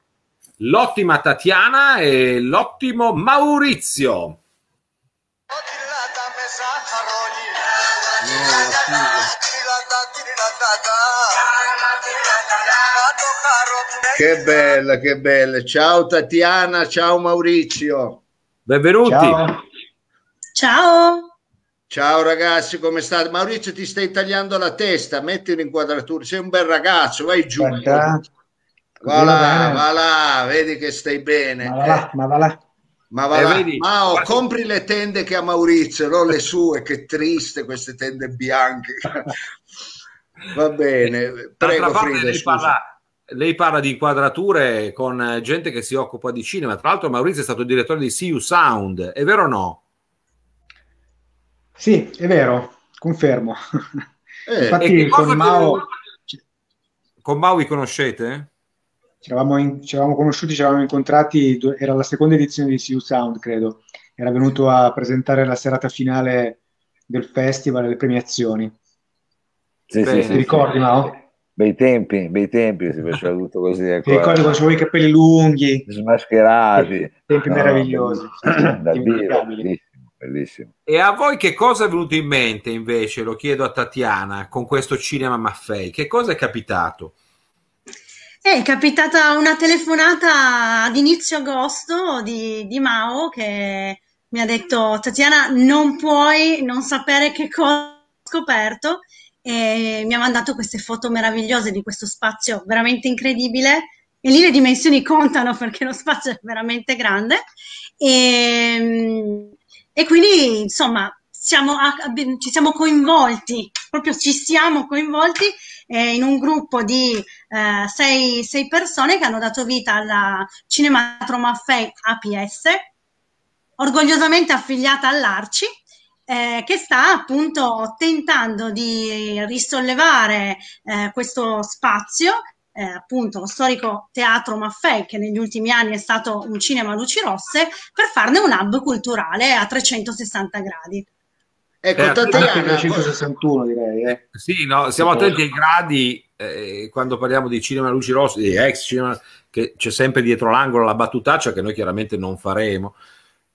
S2: L'ottima Tatiana e l'ottimo Maurizio.
S1: Che bella, che bella. Ciao Tatiana, ciao Maurizio.
S2: Benvenuti.
S5: Ciao. Ciao.
S1: Ciao ragazzi, come state? Maurizio ti stai tagliando la testa, metti un'inquadratura, sei un bel ragazzo, vai giù. Va là, va là, vedi che stai bene.
S5: Ma va là, ma va là.
S1: Ma va eh, vedi, Mao, quasi... compri le tende che ha Maurizio, non le sue, che triste queste tende bianche. va bene, prego Frida,
S2: lei parla, lei parla, di inquadrature con gente che si occupa di cinema. Tra l'altro Maurizio è stato direttore di CU Sound, è vero o no?
S5: Sì, è vero, confermo. Eh, Infatti con Mao...
S2: Con Mao vi conoscete?
S5: ci eravamo, in, ci eravamo conosciuti, ci eravamo incontrati, era la seconda edizione di CU Sound, credo. Era venuto a presentare la serata finale del festival e le premiazioni.
S3: Sì, Beh, sì,
S5: ti ricordi, sì. Mao?
S3: Bei tempi, bei tempi si faceva tutto così.
S5: Ecco, ti ricordi quando avevo i capelli lunghi?
S3: Smascherati.
S5: Tempi no, meravigliosi.
S3: Da Dio, bellissimo.
S2: E a voi che cosa è venuto in mente invece, lo chiedo a Tatiana, con questo cinema Maffei? Che cosa è capitato?
S5: È capitata una telefonata ad inizio agosto di, di Mao che mi ha detto Tatiana non puoi non sapere che cosa ho scoperto e mi ha mandato queste foto meravigliose di questo spazio veramente incredibile e lì le dimensioni contano perché lo spazio è veramente grande e, e quindi insomma siamo, ci siamo coinvolti, proprio ci siamo coinvolti eh, in un gruppo di eh, sei, sei, persone che hanno dato vita alla Cinematro Maffei APS, orgogliosamente affiliata all'Arci, eh, che sta appunto tentando di risollevare eh, questo spazio eh, appunto lo storico teatro Maffei, che negli ultimi anni è stato un cinema a luci rosse, per farne un hub culturale a 360 gradi.
S1: Ecco, eh, Tatiana,
S5: 361 direi. Eh.
S2: Sì, no, siamo attenti ai gradi eh, quando parliamo di cinema luci rosse, di ex cinema, che c'è sempre dietro l'angolo la battutaccia che noi chiaramente non faremo.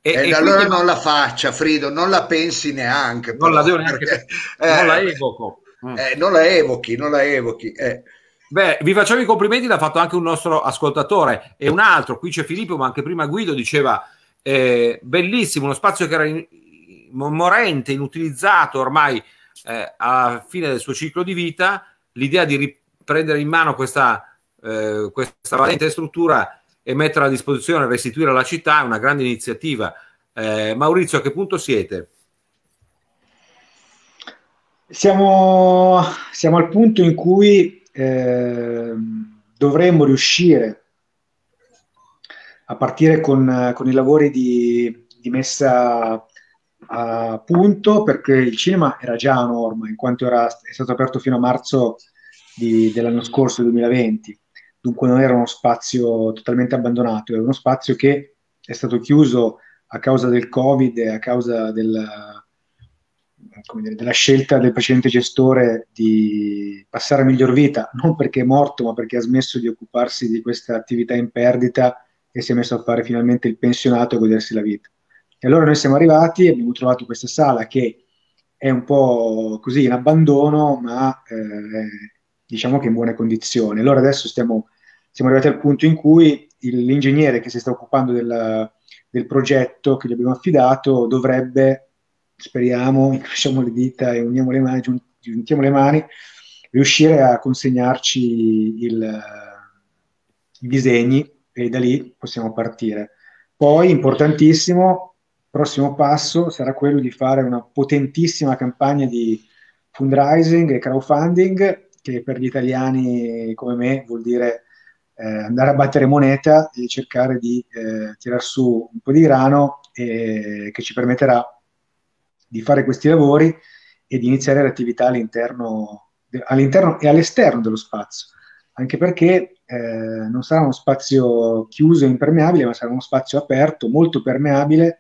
S1: E, e allora quindi... non la faccia, Frido, non la pensi neanche.
S2: Non la devo neanche, perché, non la evoco.
S1: Mm. Eh, non la evochi, non la evochi. Eh.
S2: Beh, vi facciamo i complimenti, l'ha fatto anche un nostro ascoltatore e un altro, qui c'è Filippo, ma anche prima Guido diceva eh, bellissimo, uno spazio che era in, morente, inutilizzato ormai eh, alla fine del suo ciclo di vita, l'idea di prendere in mano questa, eh, questa valente struttura e metterla a disposizione, restituire alla città, è una grande iniziativa. Eh, Maurizio, a che punto siete?
S6: Siamo, siamo al punto in cui eh, dovremmo riuscire a partire con, con i lavori di, di, messa a punto, perché il cinema era già a norma, in quanto era, è stato aperto fino a marzo di, dell'anno scorso, 2020. Dunque non era uno spazio totalmente abbandonato, era uno spazio che è stato chiuso a causa del Covid e a causa del, dire, della scelta del precedente gestore di passare a miglior vita, non perché è morto, ma perché ha smesso di occuparsi di questa attività in perdita e si è messo a fare finalmente il pensionato e godersi la vita. E allora noi siamo arrivati, abbiamo trovato questa sala che è un po' così in abbandono, ma eh, diciamo che in buone condizioni. Allora adesso stiamo, siamo arrivati al punto in cui l'ingegnere che si sta occupando del, del progetto che gli abbiamo affidato dovrebbe speriamo, incrociamo le dita e uniamo le mani, giuntiamo le mani, riuscire a consegnarci il, i disegni e da lì possiamo partire. Poi, importantissimo, prossimo passo sarà quello di fare una potentissima campagna di fundraising e crowdfunding che per gli italiani come me vuol dire eh, andare a battere moneta e cercare di eh, tirar su un po' di grano e, che ci permetterà di fare questi lavori e di iniziare l'attività all'interno, all'interno e all'esterno dello spazio, anche perché eh, non sarà uno spazio chiuso e impermeabile, ma sarà uno spazio aperto, molto permeabile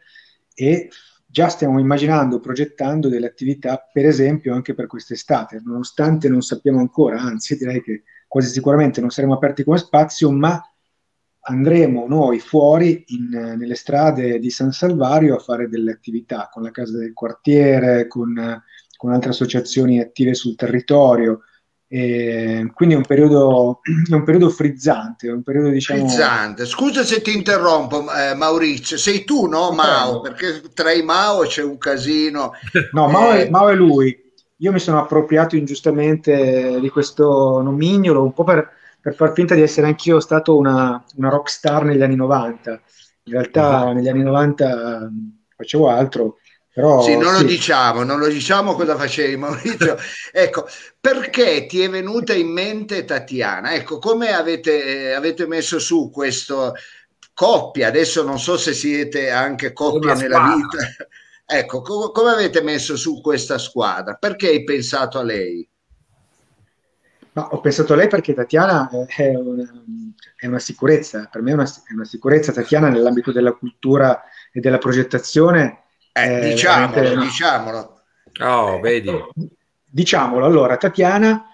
S6: e già stiamo immaginando, progettando delle attività, per esempio, anche per quest'estate, nonostante non sappiamo ancora, anzi direi che quasi sicuramente non saremo aperti come spazio, ma andremo noi fuori in, nelle strade di San Salvario a fare delle attività con la Casa del Quartiere, con, con altre associazioni attive sul territorio. E quindi è un periodo, è un periodo frizzante, è un periodo diciamo...
S1: Frizzante. Scusa se ti interrompo, eh, Maurizio, sei tu, no, Mao? Perché tra i Mao c'è un casino.
S6: No, Mao, è, eh, Mao è lui. Io mi sono appropriato ingiustamente di questo nomignolo, un po' per, per far finta di essere anch'io stato una, una rock star negli anni 90. In realtà uh-huh. negli anni 90 facevo altro, però,
S1: sì, non sì. lo diciamo, non lo diciamo cosa facevi Maurizio. ecco, perché ti è venuta in mente Tatiana? Ecco, come avete, eh, avete messo su questo coppia? Adesso non so se siete anche coppia nella vita. ecco, co- come avete messo su questa squadra? Perché hai pensato a lei?
S6: No, ho pensato a lei perché Tatiana è una, è una sicurezza, per me è una, è una, sicurezza Tatiana nell'ambito della cultura e della progettazione.
S1: Eh, diciamolo, diciamolo.
S2: Oh, vedi.
S6: Diciamolo, allora Tatiana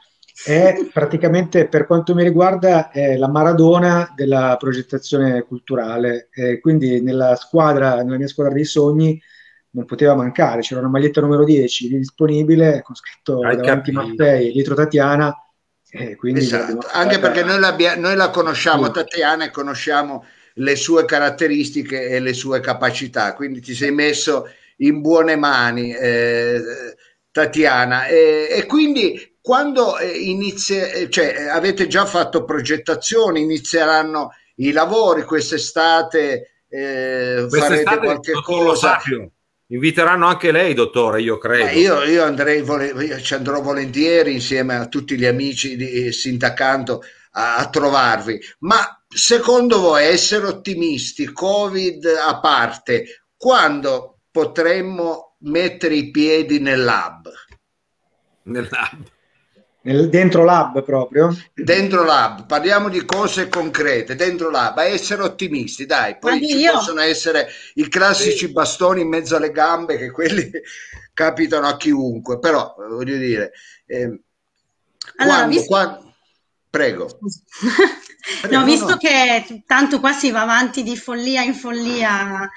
S6: è praticamente per quanto mi riguarda è la Maradona della progettazione culturale, eh, quindi nella squadra, nella mia squadra dei sogni non poteva mancare, c'era una maglietta numero 10 disponibile con scritto Hai davanti capito. Mattei, dietro Tatiana
S1: eh, esatto. Anche perché noi, noi, la conosciamo, Tatiana, e conosciamo le sue caratteristiche e le sue capacità, quindi ti sei messo in buone mani, eh, Tatiana. E, e, quindi quando eh, inizia, eh, cioè, avete già fatto progettazioni, inizieranno i lavori quest'estate, eh, quest'estate farete qualche cosa. Sapio
S2: Inviteranno anche lei, dottore, io credo.
S1: Eh, io, io, andrei, io ci andrò volentieri insieme a tutti gli amici di Sindacanto a, a trovarvi. Ma secondo voi essere ottimisti, Covid a parte, quando potremmo mettere i piedi nel lab?
S2: Nel lab.
S6: Nel, dentro lab proprio?
S1: Dentro lab, parliamo di cose concrete, dentro lab, a essere ottimisti, dai, poi ci io... possono essere i classici bastoni in mezzo alle gambe che quelli capitano a chiunque, però voglio dire, eh, allora, quando, visto... quando... prego.
S5: Prego, no, visto no. che tanto qua si va avanti di follia in follia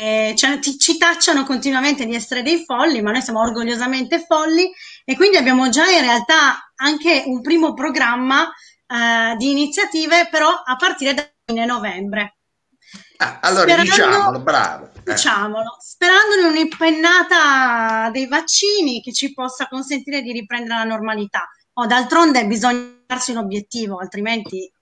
S5: eh, cioè, ti, ci tacciano continuamente di essere dei folli, ma noi siamo orgogliosamente folli e quindi abbiamo già in realtà anche un primo programma eh, di iniziative, però a partire da fine novembre.
S1: Ah, allora sperando, diciamolo, bravo.
S5: Eh. Diciamolo, sperando in un'impennata dei vaccini che ci possa consentire di riprendere la normalità. oh, d'altronde bisogna darsi un obiettivo, altrimenti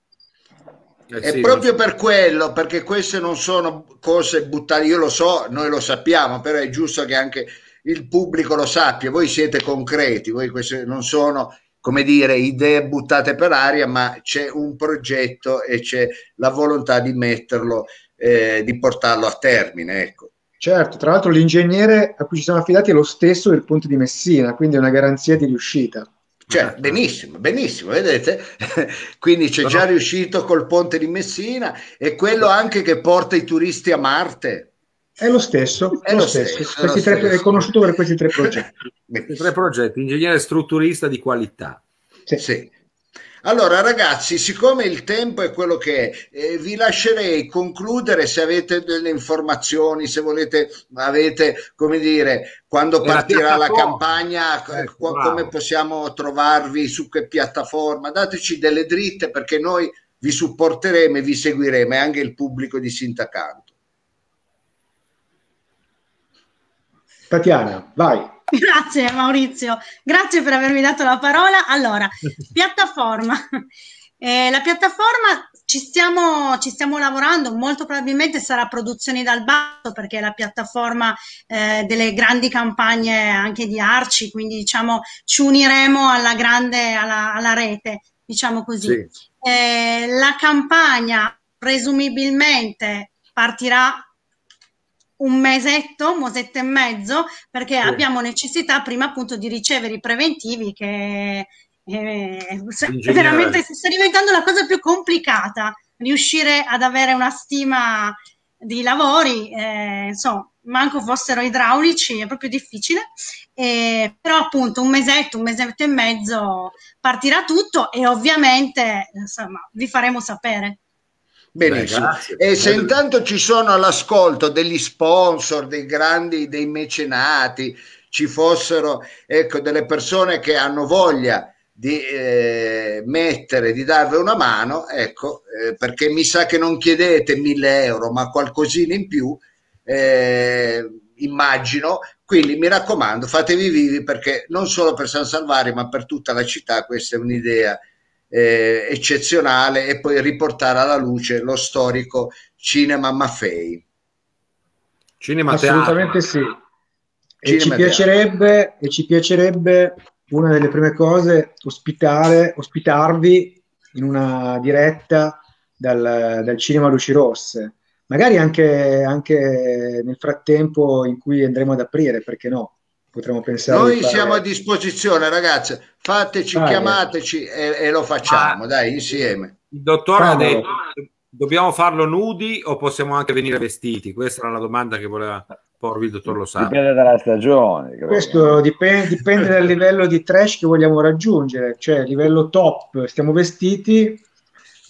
S1: eh sì, è proprio per quello, perché queste non sono cose buttate, io lo so, noi lo sappiamo, però è giusto che anche il pubblico lo sappia, voi siete concreti, voi queste non sono come dire idee buttate per aria, ma c'è un progetto e c'è la volontà di metterlo, eh, di portarlo a termine. Ecco.
S6: Certo, tra l'altro l'ingegnere a cui ci siamo affidati è lo stesso del ponte di Messina, quindi è una garanzia di riuscita.
S1: Cioè, benissimo, benissimo, vedete? Quindi c'è già riuscito col ponte di Messina e quello anche che porta i turisti a Marte.
S6: È lo stesso, è, lo stesso. stesso. È, lo stesso. Tre, è conosciuto per questi tre progetti.
S2: tre progetti, ingegnere strutturista di qualità.
S1: Sì. sì. Allora ragazzi, siccome il tempo è quello che è, eh, vi lascerei concludere se avete delle informazioni, se volete, avete, come dire, quando partirà la, la campagna, eh, come possiamo trovarvi, su che piattaforma, dateci delle dritte perché noi vi supporteremo e vi seguiremo e anche il pubblico di Sintacanto.
S6: Tatiana, vai.
S5: Grazie Maurizio, grazie per avermi dato la parola. Allora, piattaforma. Eh, la piattaforma ci stiamo, ci stiamo lavorando, molto probabilmente sarà produzioni dal basso perché è la piattaforma eh, delle grandi campagne anche di Arci, quindi diciamo ci uniremo alla grande, alla, alla rete, diciamo così. Sì. Eh, la campagna presumibilmente partirà un mesetto, un mesetto e mezzo, perché sì. abbiamo necessità prima appunto di ricevere i preventivi che eh, veramente sta diventando la cosa più complicata, riuscire ad avere una stima di lavori, eh, insomma, manco fossero idraulici, è proprio difficile, eh, però appunto un mesetto, un mesetto e mezzo partirà tutto e ovviamente insomma vi faremo sapere.
S1: Benissimo. Beh, e se intanto ci sono all'ascolto degli sponsor, dei grandi, dei mecenati, ci fossero ecco, delle persone che hanno voglia di eh, mettere, di darvi una mano, ecco, eh, perché mi sa che non chiedete mille euro, ma qualcosina in più, eh, immagino. Quindi mi raccomando, fatevi vivi perché non solo per San Salvario, ma per tutta la città, questa è un'idea eh, eccezionale e poi riportare alla luce lo storico cinema Maffei.
S6: Cinema Assolutamente sì. E ci, piacerebbe, e ci piacerebbe una delle prime cose ospitare, ospitarvi in una diretta dal, dal cinema Luci Rosse. Magari anche, anche nel frattempo in cui andremo ad aprire, perché no? Potremmo pensare.
S1: Noi fare... siamo a disposizione, ragazzi. Fateci, ah, chiamateci e, e, lo facciamo, ah, dai, insieme.
S2: Il dottore ha detto: dobbiamo farlo nudi o possiamo anche venire vestiti? Questa era la domanda che voleva porvi il dottor Lo sa.
S3: Dipende dalla stagione.
S6: Credo. Questo dipende, dipende dal livello di trash che vogliamo raggiungere, cioè livello top, stiamo vestiti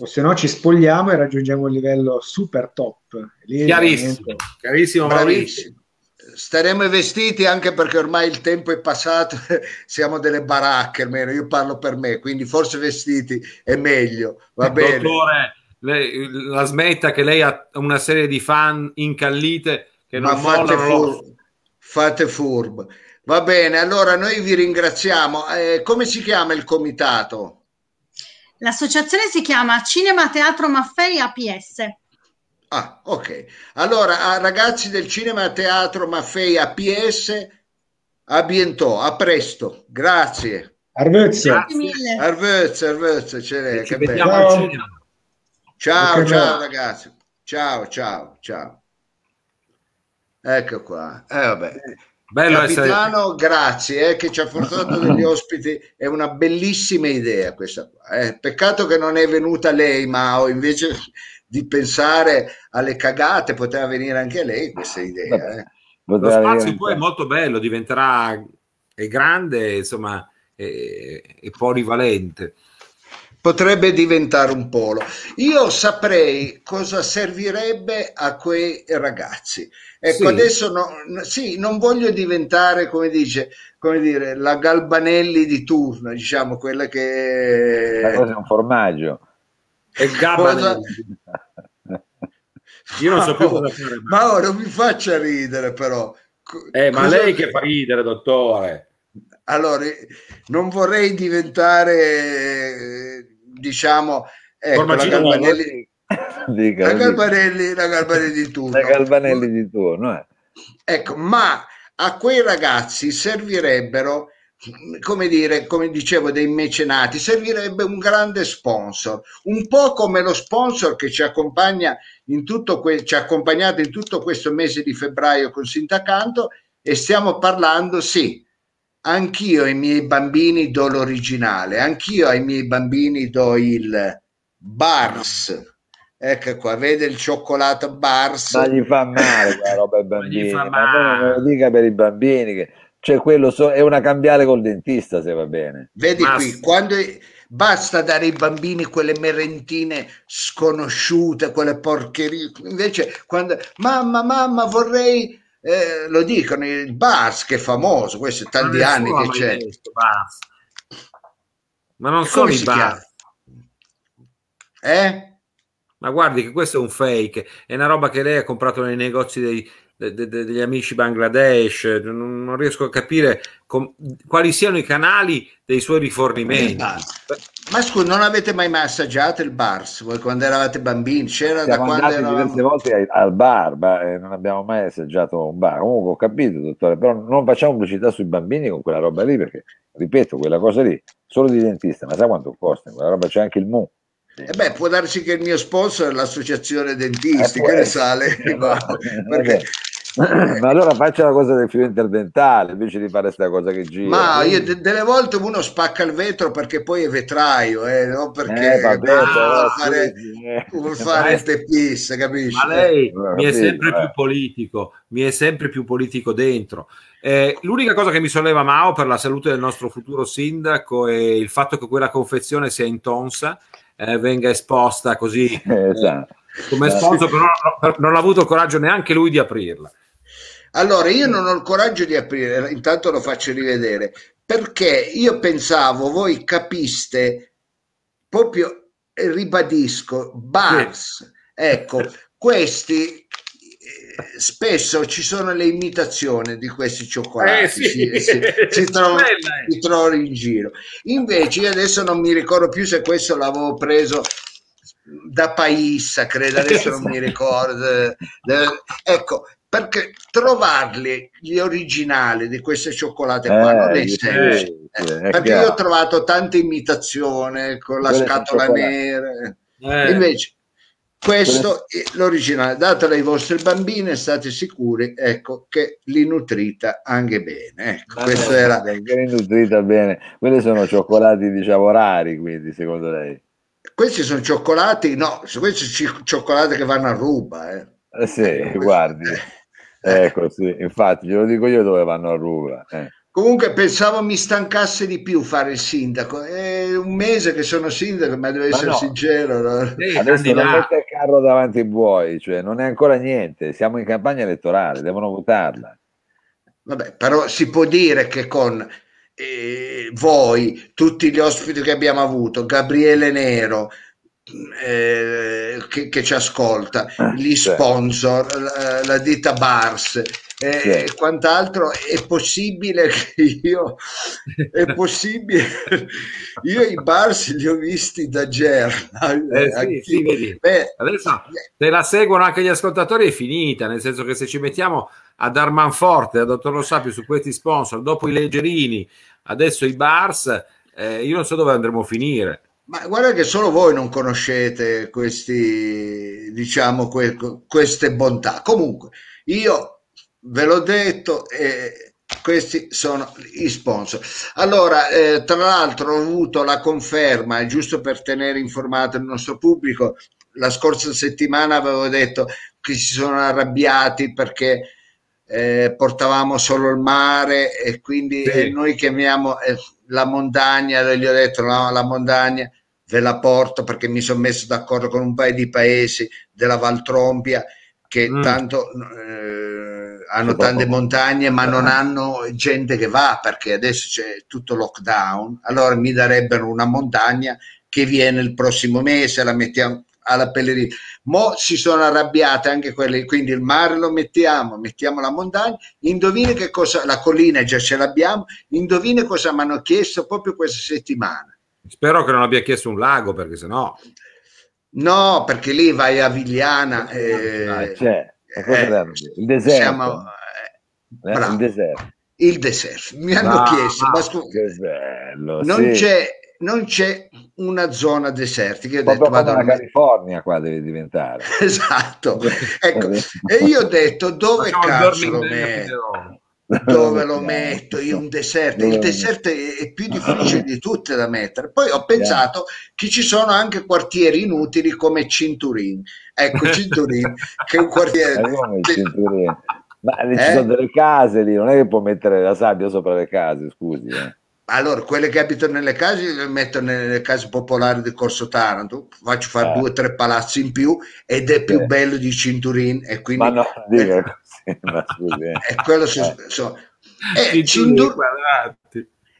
S6: o se no ci spogliamo e raggiungiamo il livello super top.
S2: Lì chiarissimo, chiarissimo,
S1: bravissimo staremo vestiti anche perché ormai il tempo è passato, siamo delle baracche almeno, io parlo per me, quindi forse vestiti è meglio, va bene.
S2: Dottore, lei, la smetta che lei ha una serie di fan incallite che non fate, fur-
S1: fate furbo. Va bene, allora noi vi ringraziamo. Eh, come si chiama il comitato?
S5: L'associazione si chiama Cinema Teatro Maffei APS.
S1: Ah, ok. Allora, ragazzi del Cinema Teatro Maffei APS, a bientò, a presto, grazie.
S6: Arvezzo,
S1: ce che bello. Ciao, ciao ragazzi. Ciao, ciao, ciao. Ecco qua. Eh, vabbè. Bello Capitano, essere... grazie, eh, che ci ha portato degli ospiti, è una bellissima idea questa qua. Eh. Peccato che non è venuta lei, Mao, invece di pensare alle cagate, poteva venire anche lei questa idea. Eh.
S2: Lo spazio poi è molto bello, diventerà è grande, insomma, è, è polivalente.
S1: Potrebbe diventare un polo. Io saprei cosa servirebbe a quei ragazzi. Ecco, sì. adesso no, sì, non voglio diventare, come dice, come dire, la Galbanelli di turno, diciamo, quella che...
S3: La cosa è un formaggio.
S2: E Gabba Io non so più cosa
S1: fare. Ma ora mi faccia ridere, però.
S2: Eh, ma cosa... lei che fa ridere, dottore.
S1: allora, non vorrei diventare, diciamo, ecco, la Galbanelli, dica, la, Galbanelli, la Galbanelli di turno.
S3: La Galbanelli di turno, eh.
S1: Ecco, ma a quei ragazzi servirebbero come dire, come dicevo, dei mecenati, servirebbe un grande sponsor, un po' come lo sponsor che ci accompagna in tutto que- ci ha accompagnato in tutto questo mese di febbraio con Sintacanto e stiamo parlando, sì, anch'io ai miei bambini do l'originale, anch'io ai miei bambini do il Bars. Ecco qua, vede il cioccolato Bars.
S3: Ma gli fa male quella roba ai bambini, ma, ma non me lo dica per i bambini che cioè quello so, è una cambiale col dentista se va bene.
S1: Vedi Ma... qui, quando basta dare ai bambini quelle merentine sconosciute, quelle porcherie. Invece, quando mamma, mamma, vorrei, eh, lo dicono il Bars che è famoso, questo è tanti anni che c'è. Detto,
S2: Ma non sono i Bars.
S1: Eh?
S2: Ma guardi che questo è un fake, è una roba che lei ha comprato nei negozi dei, de, de, degli amici Bangladesh, non, non riesco a capire com, quali siano i canali dei suoi rifornimenti.
S1: Ma scusa, non avete mai assaggiato il Bars voi quando eravate bambini? C'era
S3: Siamo
S1: da quando eravamo...
S3: diverse volte al bar, ma eh, non abbiamo mai assaggiato un bar. Comunque ho capito, dottore, però non facciamo pubblicità sui bambini con quella roba lì perché, ripeto, quella cosa lì, solo di dentista, ma sa quanto costa? Quella roba c'è anche il mu.
S1: Eh beh, può darsi che il mio sponsor è l'associazione dentisti, eh, che ne sale, perché
S3: ma allora faccia la cosa del filo interdentale invece di fare questa cosa che gira.
S1: Ma io de- delle volte uno spacca il vetro perché poi è vetraio, eh, non perché
S3: eh, vabbè, no, vuol
S1: fare, sì, vuol fare il tepis, capisci?
S2: Ma lei eh, mi è sempre più politico, mi è sempre più politico dentro. Eh, l'unica cosa che mi solleva Mao per la salute del nostro futuro sindaco è il fatto che quella confezione sia intonsa, eh, venga esposta così. esatto. Come sponsor, però non ha avuto il coraggio neanche lui di aprirla.
S1: Allora, io non ho il coraggio di aprire, intanto lo faccio rivedere, perché io pensavo voi capiste proprio, ribadisco, bars, sì. ecco, questi eh, spesso ci sono le imitazioni di questi cioccolati, eh, sì. si, si, si, trovano, si, trovano, in giro. Invece io adesso non mi ricordo più se questo l'avevo preso da Paissa, credo, adesso non mi ricordo. Ecco, perché trovarli gli originali di queste cioccolate qua eh, non è semplice eh, perché io ho trovato tante imitazioni con la Quelle scatola nera eh. invece questo è l'originale datelo ai vostri bambini e state sicuri ecco che li nutrita anche bene ecco, questo era
S3: li nutrita bene quelli sono cioccolati diciamo rari quindi secondo lei
S1: questi sono cioccolati no questi sono cioccolati che vanno a ruba eh.
S3: Eh sì, guardi. Eh. Ecco, sì, infatti, glielo dico io dove vanno a ruba. Eh.
S1: Comunque pensavo mi stancasse di più fare il sindaco. È un mese che sono sindaco, ma devo essere no. sincero. No?
S3: Adesso non mette il carro davanti ai buoi, cioè non è ancora niente. Siamo in campagna elettorale, devono votarla.
S1: Vabbè, però si può dire che con eh, voi, tutti gli ospiti che abbiamo avuto, Gabriele Nero, eh, che, che, ci ascolta, ah, gli sponsor, la, la ditta Bars eh, sì. e quant'altro, è possibile che io, è possibile, io i Bars li ho visti da Gerna.
S2: Eh, sì, sì, Beh, Adesso se la seguono anche gli ascoltatori è finita, nel senso che se ci mettiamo a dar manforte, a dottor Lo Sapio su questi sponsor, dopo i leggerini, adesso i Bars, eh, io non so dove andremo a finire.
S1: Ma guarda che solo voi non conoscete questi, diciamo, que- queste bontà. Comunque, io ve l'ho detto e questi sono gli sponsor. Allora, eh, tra l'altro ho avuto la conferma, giusto per tenere informato il nostro pubblico, la scorsa settimana avevo detto che si sono arrabbiati perché eh, portavamo solo il mare e quindi sì. eh, noi chiamiamo eh, la montagna, gli ho detto no, la montagna ve la porto perché mi sono messo d'accordo con un paio di paesi della Valtrompia che mm. tanto eh, hanno tante montagne ma non hanno gente che va perché adesso c'è tutto lockdown allora mi darebbero una montagna che viene il prossimo mese la mettiamo alla Pellerini. Mo si sono arrabbiate anche quelle, quindi il mare lo mettiamo, mettiamo la montagna, indovine che cosa, la collina già ce l'abbiamo, indovine cosa mi hanno chiesto proprio questa settimana.
S2: Spero che non abbia chiesto un lago perché sennò...
S1: No, perché lì vai a Vigliana. Eh,
S3: ah, c'è. Eh, il deserto. Siamo,
S1: eh, il deserto. Il deserto. Mi hanno ah, chiesto, ma scu- bello, non, sì. c'è, non c'è una zona desertica. Io ho
S3: detto, vado la California qua deve diventare.
S1: esatto. ecco. e io ho detto, dove cazzo lo metto? Dove lo metto io un deserto il deserto è, più difficile di tutte da mettere poi ho pensato che ci sono anche quartieri inutili come Cinturin ecco Cinturin che è un quartiere che...
S3: ma eh? ci sono delle case lì non è che può mettere la sabbia sopra le case scusi eh.
S1: Allora, quelle che abitano nelle case le metto nelle case popolari del Corso Taranto, faccio fare eh. due o tre palazzi in più ed è più eh. bello di Cinturin e quindi... Ma no, dico, ma scusi. Eh. E quello si, eh. so, e, Cindur,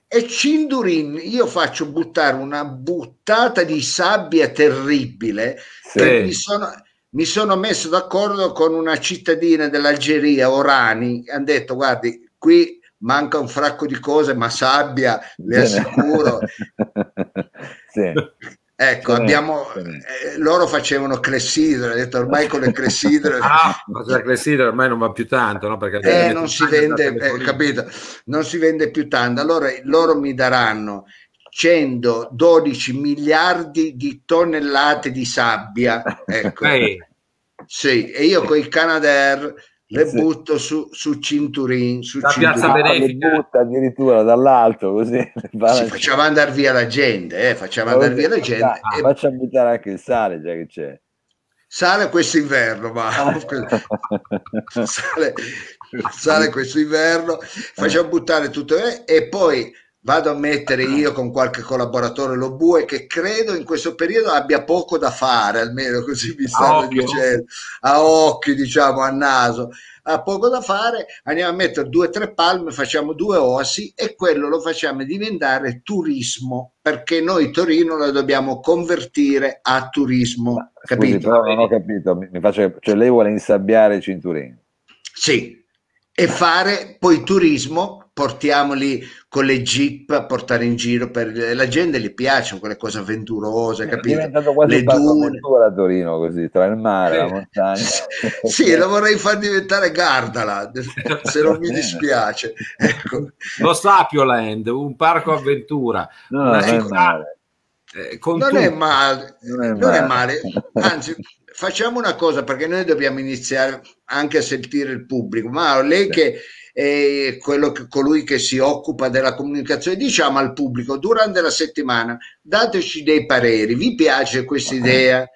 S1: e Cindurin io faccio buttare una buttata di sabbia terribile sì. che mi sono, mi sono messo d'accordo con una cittadina dell'Algeria, Orani, hanno detto guardi qui manca un fracco di cose ma sabbia le assicuro sì. Ecco, abbiamo. Eh, loro facevano clessidra, detto ormai con le clessidre...
S2: ah, la clessidra ormai non va più tanto, no? Perché
S1: eh, non si vende, eh, capito? Non si vende più tanto. Allora loro mi daranno 112 miliardi di tonnellate di sabbia. Ecco. Sì, e io con il Canadair le sì. butto su, su Cinturin, su
S2: la Cinturin. piazza benefica.
S3: Le butta addirittura dall'alto così.
S1: Sì, facciamo andare via la gente, eh, facciamo andare via la gente. Ah,
S3: e... Faccia buttare anche il sale già che c'è.
S1: Sale questo inverno, ma ah. sale, sale questo inverno, facciamo buttare tutto eh, e poi vado a mettere io con qualche collaboratore lo bue che credo in questo periodo abbia poco da fare, almeno così mi stanno dicendo, a occhio diciamo, a naso, ha poco da fare, andiamo a mettere due o tre palme, facciamo due osi e quello lo facciamo diventare turismo, perché noi Torino la dobbiamo convertire a turismo.
S3: Scusi, capito? non ho capito, mi faccio, cioè lei vuole insabbiare Cinturini?
S1: Sì, e fare poi turismo, portiamoli con le jeep a portare in giro per la gente gli piacciono quelle cose avventurose, capito? È diventato
S3: quasi le dune a Torino così, tra il mare e la montagna.
S1: sì, lo vorrei far diventare Gardala, se non mi dispiace. Ecco.
S2: Lo Sapio Land, un parco avventura.
S3: No, non, è male.
S1: Eh, non, è male. non è male, non è male. Anzi, facciamo una cosa perché noi dobbiamo iniziare anche a sentire il pubblico. Ma lei sì. che è quello che, colui che si occupa della comunicazione, diciamo al pubblico durante la settimana, dateci dei pareri. Vi piace questa idea?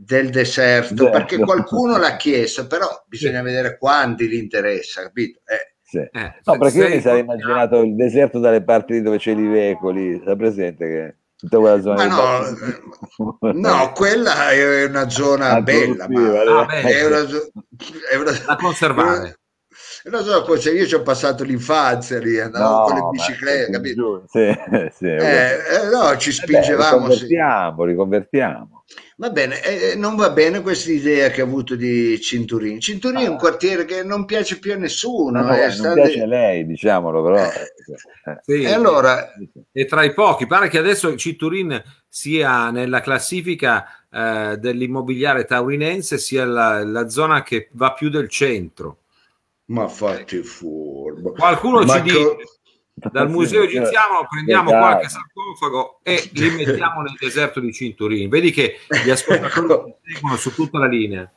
S1: del deserto certo. perché qualcuno l'ha chiesto però bisogna vedere quanti gli interessa capito
S3: eh. Sì. Eh, no perché io mi sarei immaginato il deserto dalle parti dove c'è i veicoli sai presente che tutta quella zona
S1: no, no, quella è una zona bella, ma ah, è, una,
S2: è una, da conservare.
S1: Una zona, cioè io ci ho passato l'infanzia lì, andavo no, con le biciclette, capito? Sì, sì, eh, eh, no, ci spingevamo.
S3: Eh beh, riconvertiamo, sì. riconvertiamo.
S1: Va bene, eh, non va bene questa idea che ha avuto di Cinturin. Cinturin ah. è un ah. quartiere che non piace più a nessuno.
S3: No, eh, non piace a lei, diciamolo però. Eh,
S2: eh, sì, e allora... È tra i pochi. Pare che adesso Cinturin sia nella classifica eh, dell'immobiliare taurinense, sia la, la, zona che va più del centro.
S1: Ma fatti furbo.
S2: Qualcuno Ma ci dice dal museo egiziano prendiamo esatto. qualche sarcofago e li mettiamo nel deserto di Cinturini. Vedi che gli ascoltatori seguono su tutta la linea.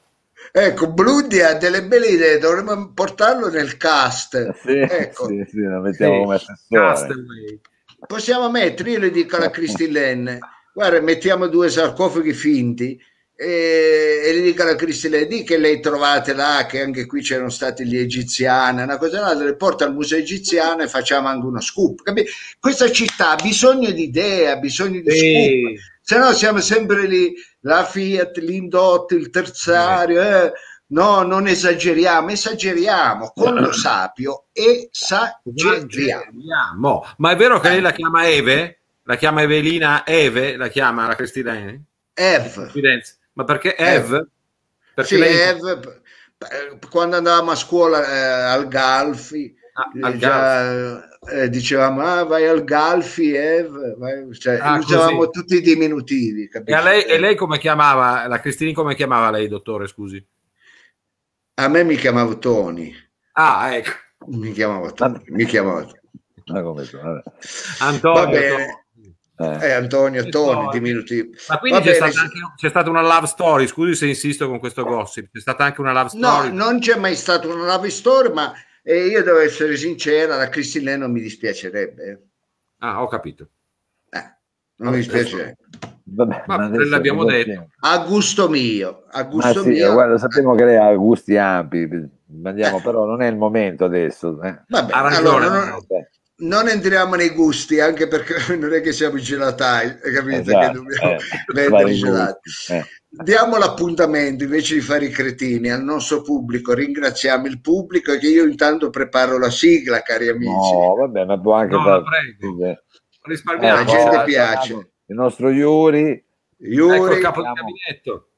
S1: Ecco, Bludi ha delle belle idee, dovremmo portarlo nel cast.
S3: Sì,
S1: ecco.
S3: sì, sì, lo mettiamo sì, come
S1: Possiamo mettere, io le dico alla Cristilenne, guarda, mettiamo due sarcofagi finti e, e gli dico alla Cristina di che lei trovate là che anche qui c'erano stati gli egiziani una cosa l'altra le porta al museo egiziano e facciamo anche uno scoop capi? questa città ha bisogno di idee ha bisogno di sì. scoop se no siamo sempre lì la Fiat l'Indotto il terzario eh. no non esageriamo esageriamo con lo sapio esageriamo
S2: ma è vero che lei la chiama Eve? la chiama Evelina Eve? la chiama la Cristina?
S1: Eve
S2: Ma perché Eve?
S1: Perché sì, lei... Eve, quando andavamo a scuola eh, al Galfi, ah, al già, eh, dicevamo ah, vai al Galfi vai, cioè, ah, usavamo così. tutti i diminutivi.
S2: E, lei, e, lei, come chiamava, la Cristini come chiamava lei, dottore, scusi?
S1: A me mi chiamavo Tony.
S2: Ah, ecco.
S1: Mi chiamavo Tony. Mi chiamavo Tony.
S2: Antonio. Va bene.
S1: Eh. eh, Antonio Toni, diminutivo.
S2: Ma quindi c'è stata, anche, c'è stata, una love story, scusi se insisto con questo gossip, c'è stata anche una love story?
S1: No, non c'è mai stata una love story, ma eh, io devo essere sincera, la Cristina non mi dispiacerebbe.
S2: Ah, ho capito.
S1: Eh, non mi dispiacerebbe.
S2: Vabbè, ma l'abbiamo detto.
S1: A gusto mio, a gusto sì, mio.
S3: Guarda, sappiamo che lei ha gusti ampi, andiamo, eh. però non è il momento adesso. Eh.
S1: Vabbè, ha ragione. Allora, non, non entriamo nei gusti anche perché non è che siamo i gelatai, capite? Esatto, che dobbiamo eh, vendere i gelati. Eh. Diamo l'appuntamento invece di fare i cretini al nostro pubblico. Ringraziamo il pubblico e che io intanto preparo la sigla, cari amici.
S3: No, vabbè, ma può anche
S2: no,
S3: far...
S2: prego.
S1: Risparmiamo. Eh, la gente piace.
S3: Il nostro Yuri.
S1: Yuri.
S2: Ecco il capo del gabinetto.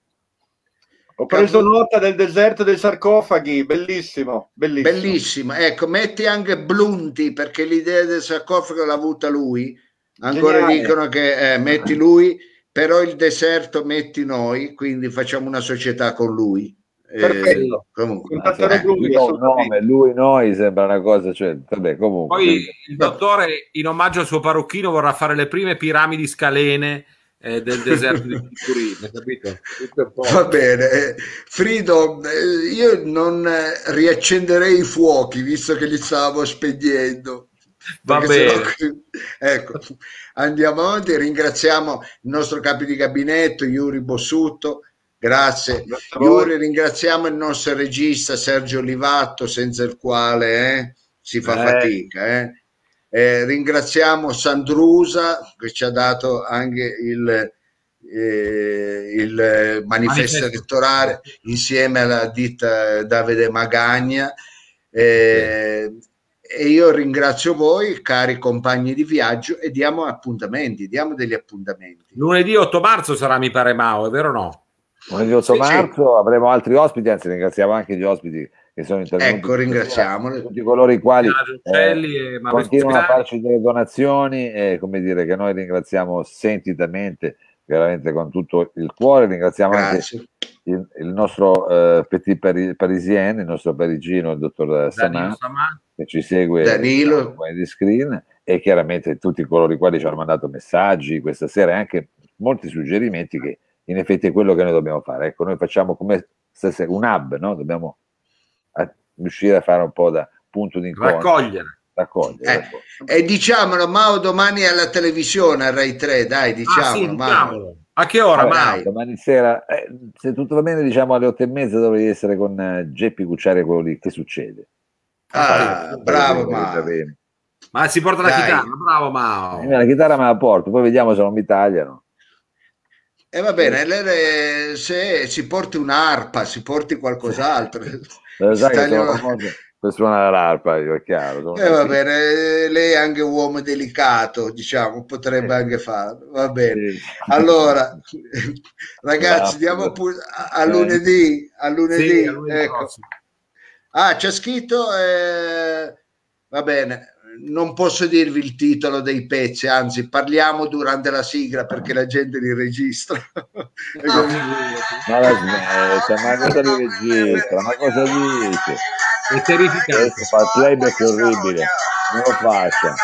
S4: Ho preso nota del deserto dei sarcofagi, bellissimo, bellissimo.
S1: Bellissimo, ecco, metti anche Blunti perché l'idea del sarcofago l'ha avuta lui. Ancora Geniale. dicono che eh, metti lui, però il deserto metti noi, quindi facciamo una società con lui.
S4: Eh, Perfetto. Eh, comunque, eh,
S3: lui, nome, lui noi sembra una cosa, cioè, vabbè, comunque.
S2: Poi il dottore, in omaggio al suo parrucchino, vorrà fare le prime piramidi scalene eh, del deserto di Turin, capito?
S1: Va bene, eh, Frido, eh, io non riaccenderei i fuochi visto che li stavo spegnendo.
S2: Va bene.
S1: No, ecco, andiamo avanti. Ringraziamo il nostro capo di gabinetto, Iuri Bossutto. Grazie. Grazie Iuri, ringraziamo il nostro regista Sergio Livatto, senza il quale eh, si fa eh. fatica. Eh. Eh, ringraziamo Sandrusa che ci ha dato anche il, eh, il manifesto, manifesto elettorale insieme alla ditta Davide Magagna. Eh, e io ringrazio voi, cari compagni di viaggio, e diamo appuntamenti, diamo degli appuntamenti.
S2: Lunedì 8 marzo sarà, mi pare, Mao, è vero o no?
S3: Lunedì 8 sì, marzo sì. avremo altri ospiti, anzi ringraziamo anche gli ospiti che sono intervenuti.
S1: Ecco, ringraziamoli.
S3: Tutti coloro i quali eh, continuano a farci delle donazioni e come dire che noi ringraziamo sentitamente, veramente con tutto il cuore. Ringraziamo Grazie. anche il, il nostro eh, petit pari, parisien, il nostro parigino, il dottor Samà, che ci segue
S1: Danilo.
S3: di screen e chiaramente tutti coloro i quali ci hanno mandato messaggi questa sera e anche molti suggerimenti che in effetti è quello che noi dobbiamo fare. Ecco, noi facciamo come un hub, no? Dobbiamo riuscire a fare un po' da punto di incontro.
S2: Raccogliere.
S3: Raccogliere.
S1: Eh. E diciamolo, Mao, domani alla televisione, a Rai 3, dai, diciamolo. Ah, sì.
S2: A che ora, allora, Mao?
S3: Domani sera, eh, se tutto va bene, diciamo alle otto e mezza dovrei essere con uh, Geppi Cucciari quello lì. Che succede?
S1: Ah, ah bravo, Mao.
S2: Ma si porta la Dai. chitarra, bravo Mao.
S3: Eh, la chitarra me la porto, poi vediamo se non mi tagliano.
S1: E eh, va bene, se si porti un'arpa, si porti qualcos'altro.
S3: Lo sai che sono famoso per suonare l'arpa, io, è chiaro.
S1: Eh, va bene, lei è anche un uomo delicato, diciamo, potrebbe anche farlo. Va bene. Sì. Allora, ragazzi, diamo pu- a lunedì. A lunedì, sì, a lunedì ecco. Ah, c'è scritto, eh, va bene, non posso dirvi il titolo dei pezzi, anzi parliamo durante la sigla perché la gente li registra.
S3: ma la smetta, ma cosa li registra? Ma cosa dice?
S2: È terrificante.
S3: Fa il playback orribile, non lo faccia.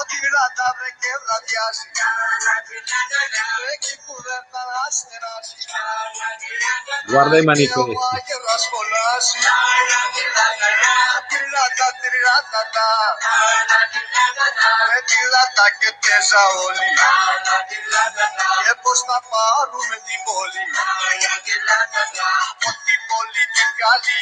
S3: Ό,τι ράτα βρε και βραδιάζει. Εκεί που δεν θα αστεράζει.
S2: Guarda i manifesti.
S7: Με τη λάτα και τέζα όλοι Και πως θα πάρουμε την πόλη. Από την την καλή.